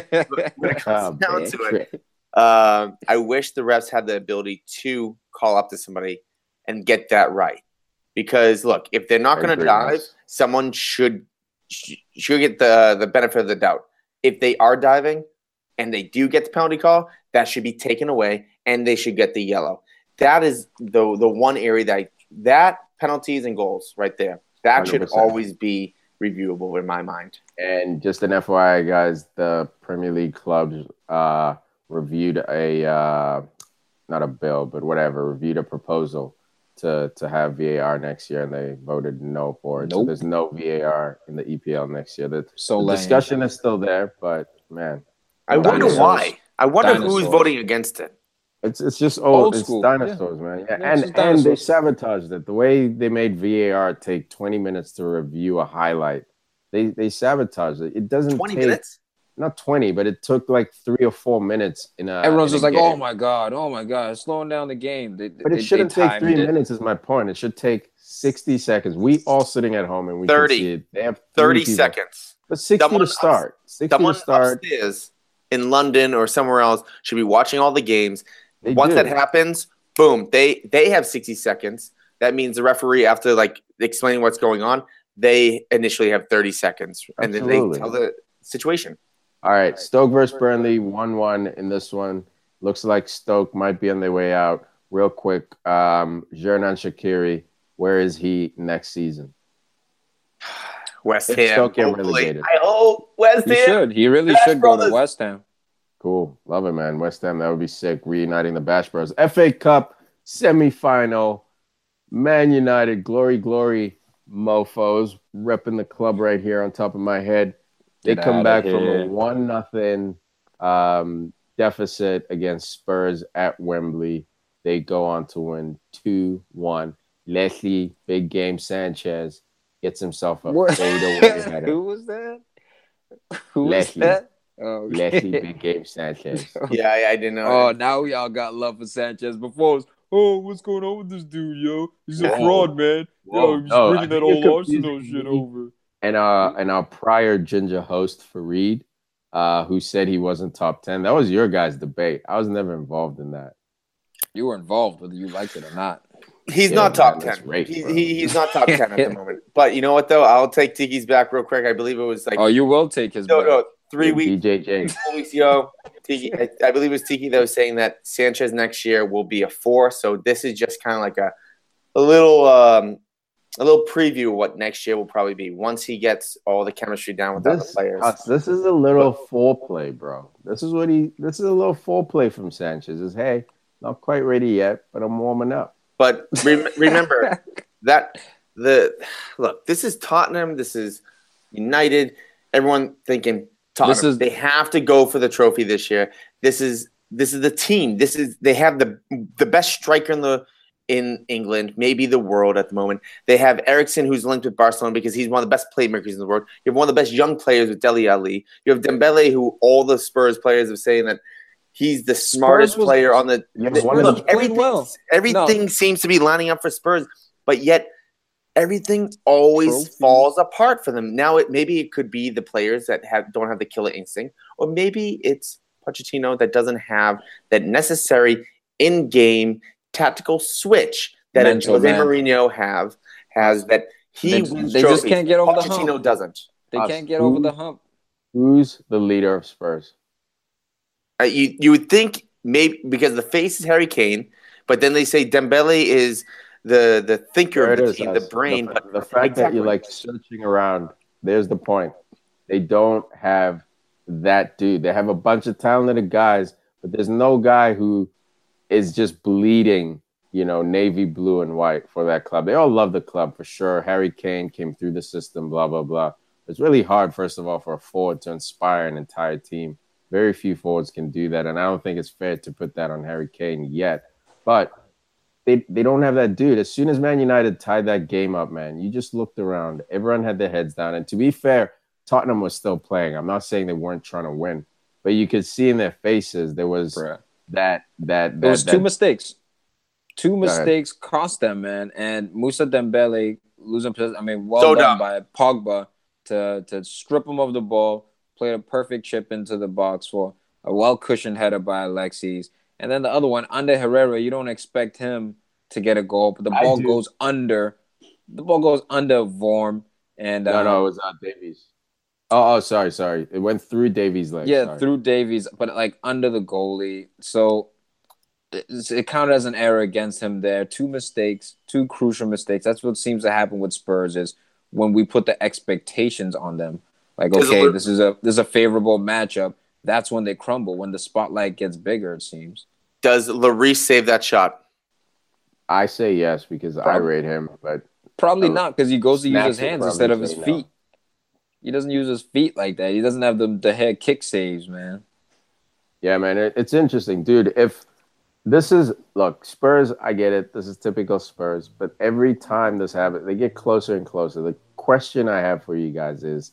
when it comes down to it, um, I wish the refs had the ability to call up to somebody and get that right. Because look, if they're not going to dive, someone should should get the the benefit of the doubt. If they are diving and they do get the penalty call, that should be taken away, and they should get the yellow. That is the the one area that I, that penalties and goals right there. That should 100%. always be reviewable in my mind. And just an FYI, guys, the Premier League clubs uh, reviewed a uh, not a bill, but whatever, reviewed a proposal to to have VAR next year, and they voted no for it. So there's no VAR in the EPL next year. The, so the discussion is still there, but man, I wonder Dinosaurs. why. I wonder who's voting against it. it's it's just old, Old it's school, dinosaurs, man. Yeah, Yeah, and just and they sabotaged it. The way they made VAR take 20 minutes to review a highlight, they they sabotaged it. It doesn't Twenty take minutes. Not 20, but it took like three or four minutes in a. Everyone's in a just like, game. "Oh my god, oh my god, it's slowing down the game." They, But they- it shouldn't they take three it. minutes, is my point. It should take 60 seconds. We all sitting at home and we 30. can see it. They have 30 people. seconds. But 60 Someone to start. 60 Someone to start. upstairs in London or somewhere else should be watching all the games. They Once do. that happens, boom, they they have 60 seconds. That means the referee, after like explaining what's going on, they initially have 30 seconds, and then they tell the situation. All right, Stoke versus Burnley, 1 1 in this one. Looks like Stoke might be on their way out. Real quick, um, Xherdan Shaqiri, where is he next season? West If Ham. Stoke get relegated. I hope West He Ham. should. He really Bash should go to West Ham. Cool. Love it, man. West Ham, that would be sick. Reuniting the Bash Bros. FA Cup semifinal. Man United, glory, glory, mofos. Repping the club right here on top of my head. They come outta back from a one nothing um, deficit against Spurs at Wembley. They go on to win two one. Leslie, big game Sanchez gets himself a What? fadeaway header. Who was that? Who was Leslie. that? Oh, okay. Leslie, big game Sanchez. Yeah, I, I didn't know. Oh, now y'all got love for Sanchez. Before it was oh, what's going on with this dude, yo? He's a Whoa. fraud, man. Whoa, Yo, he's no, I bringing that old Arsenal shit over. And uh and our prior ginger host Fareed, uh, who said he wasn't top ten. That was your guys' debate. I was never involved in that. You were involved, whether you liked it or not. He's Yeah, not top ten. rape, he, he, he's not top ten at the moment. But you know what though? I'll take Tiki's back real quick. I believe it was like Oh, you will take his. no, back. no, three weeks, BJJ. four weeks ago. Tiki, I, I believe it was Tiki that was saying that Sanchez next year will be a four. So this is just kind of like a a little um, a little preview of what next year will probably be once he gets all the chemistry down with the other players. us, this is a little foreplay, bro. This is what he. This is a little foreplay from Sanchez. Is hey, not quite ready yet, but I'm warming up. But rem- remember that the look. This is Tottenham. This is United. Everyone thinking Tottenham. This is- they have to go for the trophy this year. This is this is the team. This is they have the the best striker in the in England, maybe the world at the moment. They have Eriksen, who's linked with Barcelona because he's one of the best playmakers in the world. You have one of the best young players with Dele Alli. You have Dembele, who all the Spurs players are saying that he's the smartest was- player on the. The- one look, the- played everything, well. everything seems to be lining up for Spurs, but yet everything always Trophy. falls apart for them. Now, it maybe it could be the players that have don't have the killer instinct, or maybe it's Pochettino that doesn't have that necessary in-game tactical switch that a Mental Jose man. Mourinho have has that he They- wins they just can't get over the Pochettino hump. doesn't. They Us. can't get over the hump. Who's the leader of Spurs? Uh, you you would think maybe because the face is Harry Kane, but then they say Dembele is the the thinker of the is, team, us. the brain. The, but the fact that you're like searching around. There's the point. They don't have that dude. They have a bunch of talented guys, but there's no guy who is just bleeding. You know, navy blue and white for that club. They all love the club for sure. Harry Kane came through the system. Blah blah blah. It's really hard, first of all, for a forward to inspire an entire team. Very few forwards can do that, and I don't think it's fair to put that on Harry Kane yet. But they they don't have that dude. As soon as Man United tied that game up, man, you just looked around. Everyone had their heads down. And to be fair, Tottenham was still playing. I'm not saying they weren't trying to win, but you could see in their faces there was Bruh. That that There was that, two that mistakes. Two mistakes cost them, man. And Musa Dembele losing possession. I mean, well So done dumb. by Pogba to to strip him of the ball, Played a perfect chip into the box for a well cushioned header by Alexis. And then the other one, Ander Herrera, you don't expect him to get a goal, but the ball goes under. The ball goes under Vorm, and no, uh, no, it was uh, Davies. Oh, oh, sorry, sorry. It went through Davies' legs. Yeah, sorry. through Davies, but like under the goalie. So it's- it counted as an error against him there. Two mistakes, two crucial mistakes. That's what seems to happen with Spurs is when we put the expectations on them. Like, There's a okay, little- this is a this is a favorable matchup. That's when they crumble. When the spotlight gets bigger, it seems. Does Lloris save that shot? I say yes because I rate him, but Probably not because he goes to use his hands instead of his feet. no. He doesn't use his feet like that. He doesn't have the the head kick saves, man. Yeah, man, it, it's interesting, dude. If this is look, Spurs, I get it. This is typical Spurs, but every time this happens, they get closer and closer. The question I have for you guys is,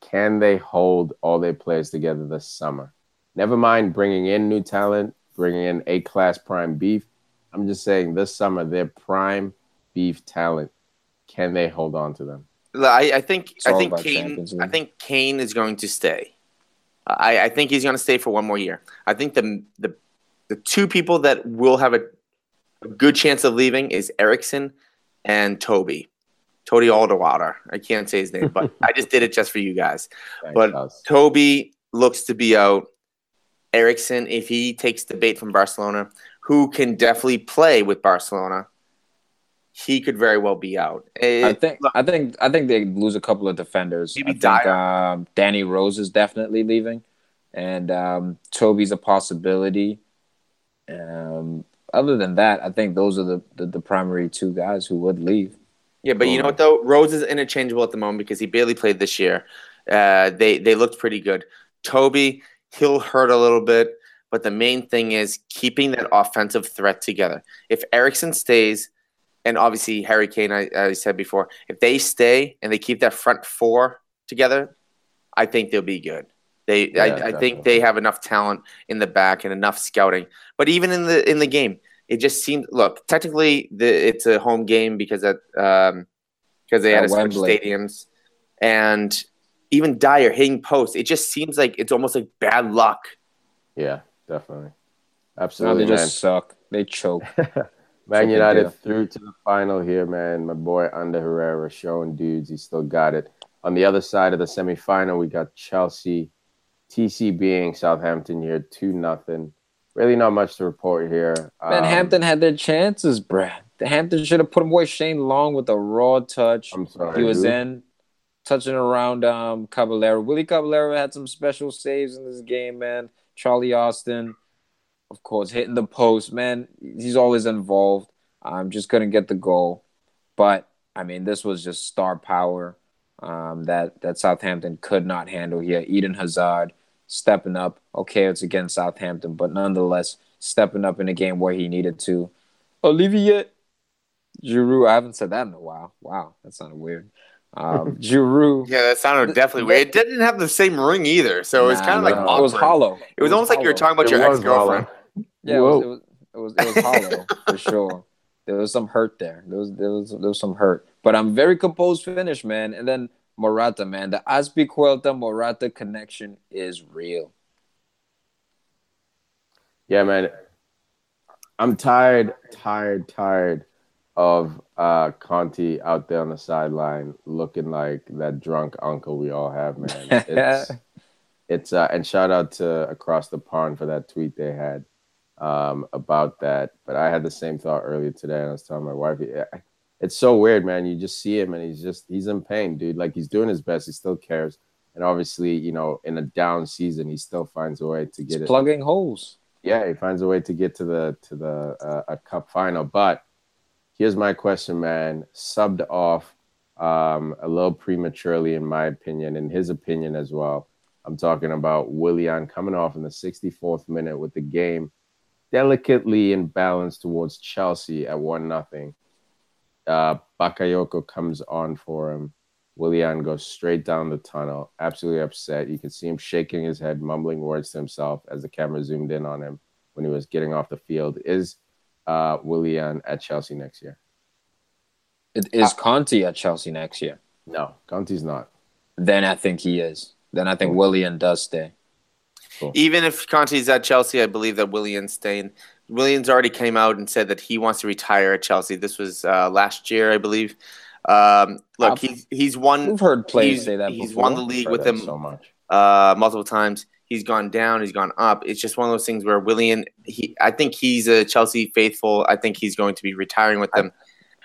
can they hold all their players together this summer? Never mind bringing in new talent, bringing in A class prime beef. I'm just saying this summer, their prime beef talent, can they hold on to them? I, I think I think Kane. I think Kane is going to stay. I, I think he's going to stay for one more year. I think the the the two people that will have a, a good chance of leaving is Eriksen and Toby. Toby Alderwater. I can't say his name, but I just did it just for you guys. Thanks, But- Gus. Toby looks to be out. Eriksen, if he takes the bait from Barcelona, who can definitely play with Barcelona, he could very well be out. I think look, I think I think they lose a couple of defenders. Maybe I think um, Danny Rose is definitely leaving, and um, Toby's a possibility. Um, other than that, I think those are the, the, the primary two guys who would leave. Yeah, but you know what though? Rose is interchangeable at the moment because he barely played this year. Uh, they they looked pretty good. Toby, he'll hurt a little bit, but the main thing is keeping that offensive threat together. If Eriksen stays, and obviously Harry Kane, I, I said before, if they stay and they keep that front four together, I think they'll be good. They, Yeah, I, I think they have enough talent in the back and enough scouting. But even in the in the game, it just seemed. Look, technically, the, it's a home game because of um, because they had At to switch stadiums, and even Dier hitting post. It just seems like it's almost like bad luck. Yeah, definitely. No, Absolutely, they man. just suck. They choke. Man United through to the final here, man. My boy Ander Herrera showing dudes he still got it. On the other side of the semifinal, we got Chelsea, TC being Southampton here, two nothing. Really not much to report here. Man, Um, Hampton had their chances, bruh. The Hampton should have put away Shane Long with a raw touch. I'm sorry. He was who? in touching around um Caballero. Willie Caballero had some special saves in this game, man. Charlie Austin, of course, hitting the post, man. He's always involved. I'm um, just couldn't get the goal, but I mean, this was just star power um, that that Southampton could not handle here. Eden Hazard stepping up. Okay, it's against Southampton, but nonetheless stepping up in a game where he needed to. Olivier Giroud. I haven't said that in a while. Wow, that sounded weird. Um, Giroud. Yeah, that sounded definitely weird. It didn't have the same ring either, so it was Nah, kind of like awkward. it was hollow. It was almost like you were talking about It your ex girlfriend. Yeah, it was, it was it was it was hollow for sure. There was some hurt there. There was there was there was some hurt, but I'm very composed finish, man. And then Morata, man, the Azpilicueta Morata connection is real. Yeah, man. I'm tired, tired, tired of uh Conte out there on the sideline looking like that drunk uncle we all have, man. It's it's uh and shout out to across the pond for that tweet they had um about that. But I had the same thought earlier today and I was telling my wife it's so weird, man. You just see him and he's just he's in pain, dude. Like he's doing his best, he still cares. And obviously, you know, in a down season, he still finds a way to get It's it plugging holes. yeah, he finds a way to get to the to the uh, a cup final. But here's my question, man. Subbed off um, a little prematurely, in my opinion, in his opinion as well. I'm talking about Willian coming off in the 64th minute with the game delicately imbalanced towards Chelsea at one nothing. Uh, Bakayoko comes on for him. Willian goes straight down the tunnel, absolutely upset. You can see him shaking his head, mumbling words to himself as the camera zoomed in on him when he was getting off the field. Is uh, Willian at Chelsea next year? It is Conte at Chelsea next year. No, Conte's not. Then I think he is. Then I think Willian does stay. Even if Conte's at Chelsea, I believe that Willian's staying. Williams already came out and said that he wants to retire at Chelsea. This was uh, last year, I believe. Um, look, Uh, he's he's won We've heard players say that he's before. won the league with them so much. uh, multiple times. He's gone down. He's gone up. It's just one of those things where Willian. He, I think he's a Chelsea faithful. I think he's going to be retiring with them.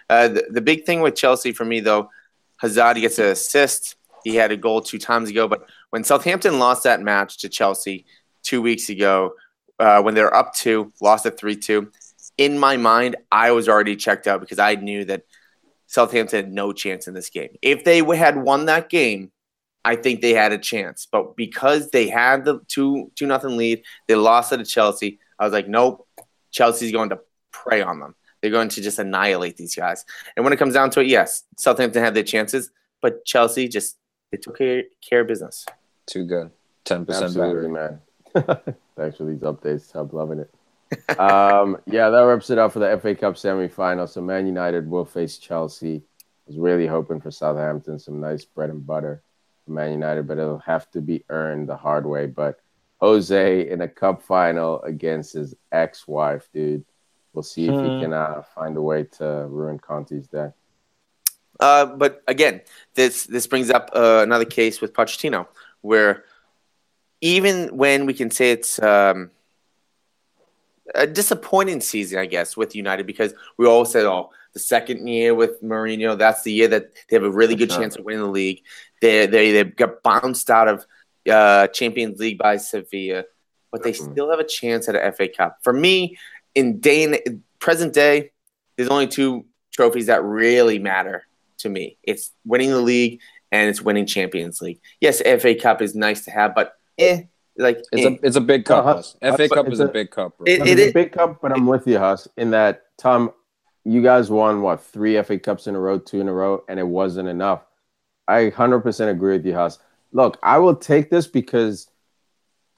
Uh, the, the big thing with Chelsea for me though, Hazard gets an assist. He had a goal two times ago, but when Southampton lost that match to Chelsea two weeks ago, uh, when they were up two, lost at three two. In my mind, I was already checked out because I knew that Southampton had no chance in this game. If they had won that game, I think they had a chance. But because they had the two two nothing lead, they lost it to Chelsea. I was like, nope, Chelsea's going to prey on them. They're going to just annihilate these guys. And when it comes down to it, yes, Southampton had their chances, but Chelsea just they took care, care of business. Too good. Ten percent Absolutely, better. man. Thanks for these updates. I'm loving it. um, yeah, that wraps it up for the FA Cup semifinal. So Man United will face Chelsea. I was really hoping for Southampton some nice bread and butter for Man United, but it'll have to be earned the hard way. But Jose in a cup final against his ex-wife, dude. We'll see if he Hmm. can uh, find a way to ruin Conte's day. Uh, but again, this this brings up uh, another case with Pochettino, where even when we can say it's um, a disappointing season, I guess, with United, because we all said, "Oh, the second year with Mourinho, that's the year that they have a really good chance of winning the league." They they they got bounced out of uh, Champions League by Sevilla, but they Mhm. still have a chance at an FA Cup. For me, in day in present day, there's only two trophies that really matter to me. It's winning the league and it's winning Champions League. Yes, FA Cup is nice to have, but eh, like It's eh. a it's a big cup. No, Huss. Huss, FA but Cup is a, a- big cup. Bro. It- But it's a big cup, but I'm with you, Huss, in that Tom, you guys won what three FA Cups in a row, two in a row, and it wasn't enough. I 100% agree with you, Huss. Look, I will take this because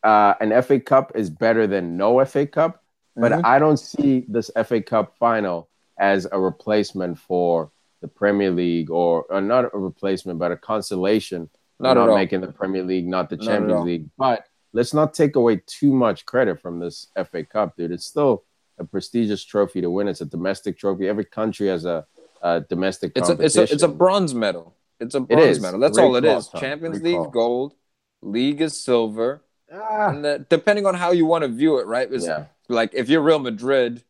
uh, an FA Cup is better than no FA Cup, but Mhm. I don't see this FA Cup final as a replacement for the Premier League, or, or not a replacement, but a consolation. Not all. making the Premier League, not the Not Champions. League. But let's not take away too much credit from this FA Cup, dude. It's still a prestigious trophy to win. It's a domestic trophy. Every country has a, a domestic It's a, it's a it's a bronze medal. It's a bronze is. medal. That's Great all it is. Tom. Champions Great League call. gold, league is silver, Ah, and that, depending on how you want to view it, right? It's yeah. like if you're Real Madrid,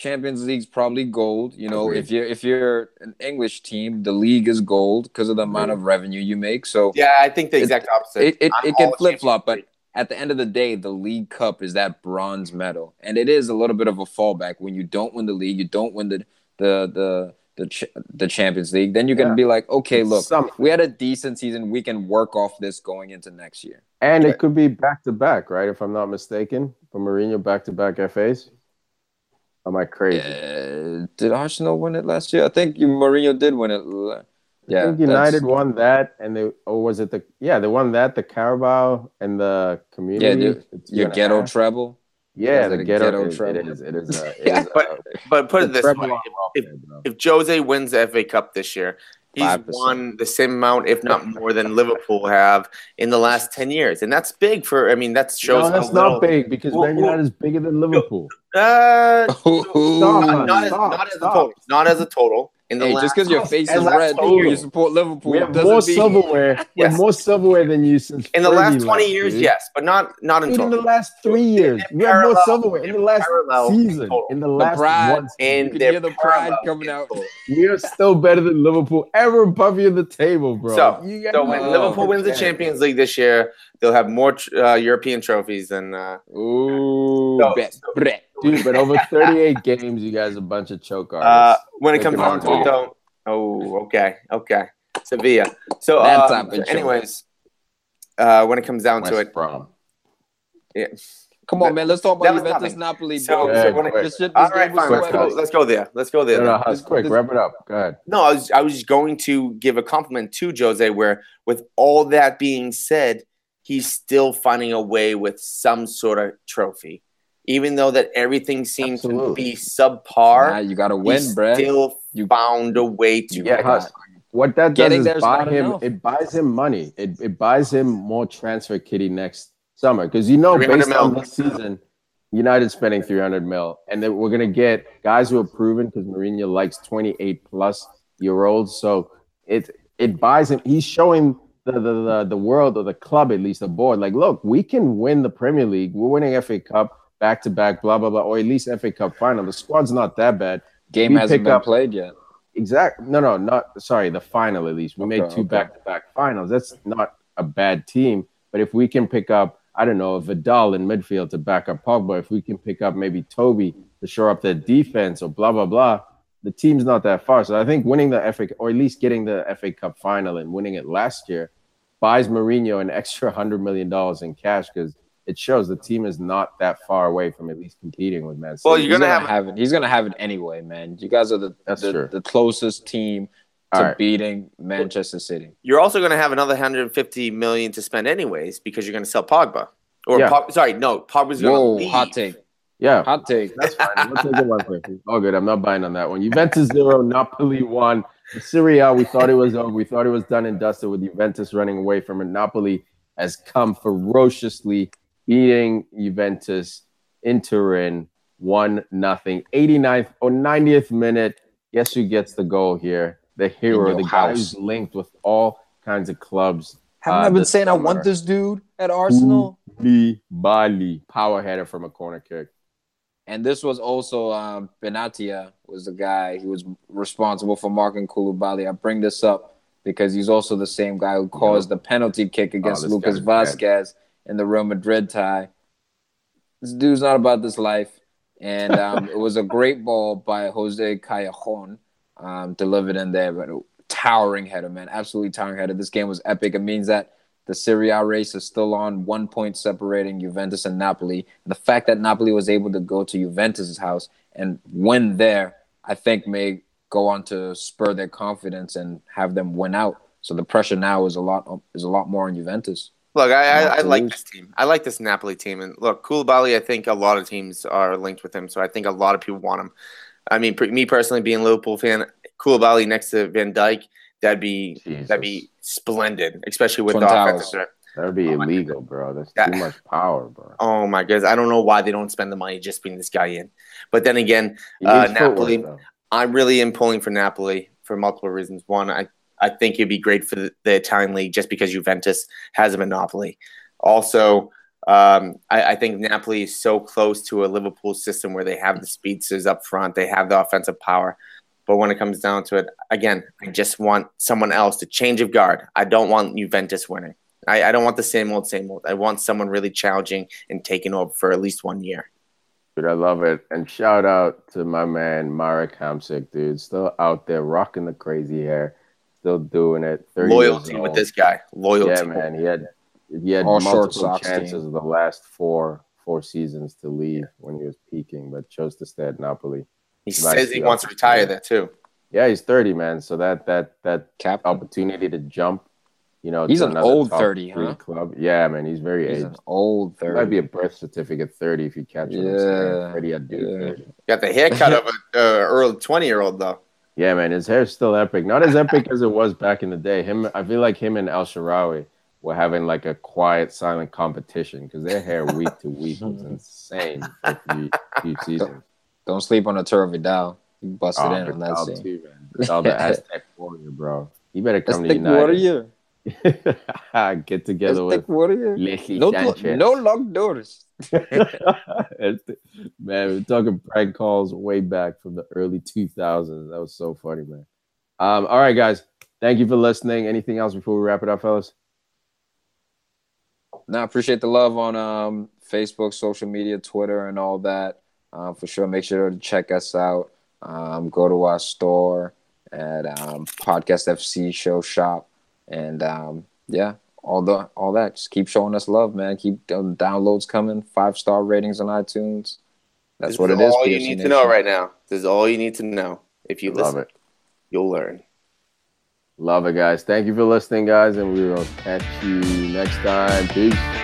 Champions League's probably gold. You know, Agreed. if you're if you're an English team, the league is gold because of the amount of revenue you make. So Yeah, I think the exact opposite. it, it, it can flip flop, but at the end of the day, the League Cup is that bronze medal, and it is a little bit of a fallback when you don't win the league, you don't win the the the the, ch- the Champions League. Then you can Yeah. be like, okay, look, something. we had a decent season. We can work off this going into next year. And it could be back to back, right? If I'm not mistaken, for Mourinho back to back FAs. Am I crazy? Uh, did Arsenal win it last year? I think you, Mourinho did win it. Yeah, I think that's- United won that, and they or was it the yeah they won that the Carabao and the community. Yeah, dude, It's your ghetto have- treble. Yeah, the it ghetto. ghetto it- it treble? is. It is. A, it Yeah, is a- but- But put it this way: if, welfare, if Jose wins the FA Cup this year, he's 5%. won the same amount, if not more, than Liverpool have in the last ten years, and that's big for. I mean, that shows no, that's how little. not big because Man United is bigger than Liverpool. Uh, Stop, not, not as, stop, not as a total. Not as a total. In the Hey, last, just because your face is red, total. you support Liverpool. We have doesn't more mean- silverware. We have more silverware than you since in the last twenty left, years, dude. yes, but not not in Dude, in the last three years, In we have more silverware in the last parallel season. In the The last pride. one, You can hear the pride coming out. we are still better than Liverpool. Ever above you in the table, bro. So- You gotta So when Oh, Liverpool wins the. Oh, Champions League this year, they'll have more uh, European trophies than. Uh, Ooh, So- bet, bet. dude, but over 38 games, you guys are a bunch of choke uh, artists. when it comes down to it, though. Oh, okay, okay. Sevilla. So, That uh, type anyways, uh, when it comes down to it, Brom. yeah. Come on, man. Let's talk about was Juventus. Napoli, So- bro. so This when it- shit- this All game right, was fine. Let's swept. go. Let's go there. Let's go there. No, then. no, Huss, This- quick, this- wrap it up. Go ahead. No, I was I was going to give a compliment to Jose where with all that being said, he's still finding a way with some sort of trophy. Even though that everything seems to be subpar, Nah, you gotta win, bruh. still You- found a way to get gotta- What that does is buy him. enough. It buys him money. It, it buys him more transfer kitty next summer because you know 300 based on mil. this season, United spending 300 mil, and then we're gonna get guys who are proven because Mourinho likes 28 plus year olds. So it it buys him. He's showing the the, the the world or the club at least the board like, look, we can win the Premier League. We're winning FA Cup back to back, blah blah blah, or at least FA Cup final. The squad's not that bad. Game We hasn't been up- played yet. Exact. No, no, not sorry. The final, at least we made two back-to-back finals. That's not a bad team. But if we can pick up, I don't know, Vidal in midfield to back up Pogba, if we can pick up maybe Toby to shore up their defense or blah blah blah, the team's not that far. So I think winning the FA or at least getting the FA Cup final and winning it last year buys Mourinho an extra hundred million dollars in cash because it shows the team is not that far away from at least competing with Man City. Well, you're gonna, gonna have, it. He's gonna have it anyway, man. You guys are the That's the, true. the closest team to All right. beating Manchester City. You're also going to have another 150 million to spend anyways because you're going to sell Pogba. Or Yeah. Pog- sorry, no, Pogba's going to Whoa, leave. hot take, yeah, hot take. That's fine. We'll take it one quick. All good. I'm not buying on that one. Juventus zero, Napoli one. The Serie A, we thought it was over. We thought it was done and dusted with Juventus running away from it. Napoli has come ferociously, beating Juventus in Turin, one nothing. 89th or 90th minute. Guess who gets the goal here? The hero, the guy who's linked with all kinds of clubs. Haven't uh, I been saying I want this dude at Arsenal? Bali, power header from a corner kick. And this was also um, Benatia was the guy who was responsible for marking Koulibaly. I bring this up because he's also the same guy who caused the penalty kick against Oh, Lucas bad. Vasquez in the Real Madrid tie. This dude's not about this life. And um, it was a great ball by Jose Callejon, um, delivered in there, but a towering header, man. Absolutely towering header. This game was epic. It means that the Serie A race is still on, one point separating Juventus and Napoli. The fact that Napoli was able to go to Juventus's house and win there, I think may go on to spur their confidence and have them win out. So the pressure now is a lot is a lot more on Juventus. Look, I, I, I like this team. I like this Napoli team, and look, Koulibaly. I think a lot of teams are linked with him, so I think a lot of people want him. I mean, per- me personally, being a Liverpool fan, Koulibaly next to Van Dijk, that'd be Jesus. that'd be splendid, especially with Twin the offensive threat. That would be Oh illegal, bro. That's That- too much power, bro. Oh my goodness, I don't know why they don't spend the money just bring this guy in. But then again, Uh, Napoli- though. I really am pulling for Napoli for multiple reasons. One, I, I think it'd be great for the, the Italian league just because Juventus has a monopoly. Also, um, I, I think Napoli is so close to a Liverpool system where they have the speedsters up front, they have the offensive power. But when it comes down to it, again, I just want someone else to change of guard. I don't want Juventus winning. I, I don't want the same old, same old. I want someone really challenging and taking over for at least one year. Dude, I love it. And shout out to my man Marek Hamsik, dude. Still out there rocking the crazy hair, still doing it. Loyalty with this guy. Loyalty. Yeah, man. He had he had All multiple socks chances team. the last four four seasons to leave when he was peaking, but chose to stay at Napoli. He Nice says he job. wants to retire there too. Yeah, he's 30, man. So that that that Captain. opportunity to jump, you know, He's to an old 30, huh? Club. Yeah, man. He's very He's aged. an old It third. might be a birth certificate 30 if you catch what Yeah, 30, I do yeah. Got the haircut of a uh, early twenty year old though. Yeah, man, his hair's still epic. Not as epic as it was back in the day. Him, I feel like him and El Shaarawy were having like a quiet, silent competition because their hair week to week was insane for a few, few seasons. Don't sleep on the Turtle Vidal. He busted Oh, in on that scene. too. Vidal, the Aztec warrior, bro. You better come to thick United. warrior. Get together with thick warrior. Lechi No, Sanchez. no locked doors. Man, we're talking prank calls way back from the early 2000s. That was so funny, man. Um, all right, guys. Thank you for listening. Anything else before we wrap it up, fellas? No, I appreciate the love on um, Facebook, social media, Twitter, and all that. Uh, for sure, make sure to check us out. Um, go to our store at um, Podcast FC Show Shop, and um, yeah, all the all that. Just keep showing us love, man. Keep the downloads coming. Five star ratings on iTunes. That's This what is it is. All you PFC need to know right now. This is all you need to know. If you Love listen, it. you'll learn. Love it, guys. Thank you for listening, guys, and we will catch you next time. Peace.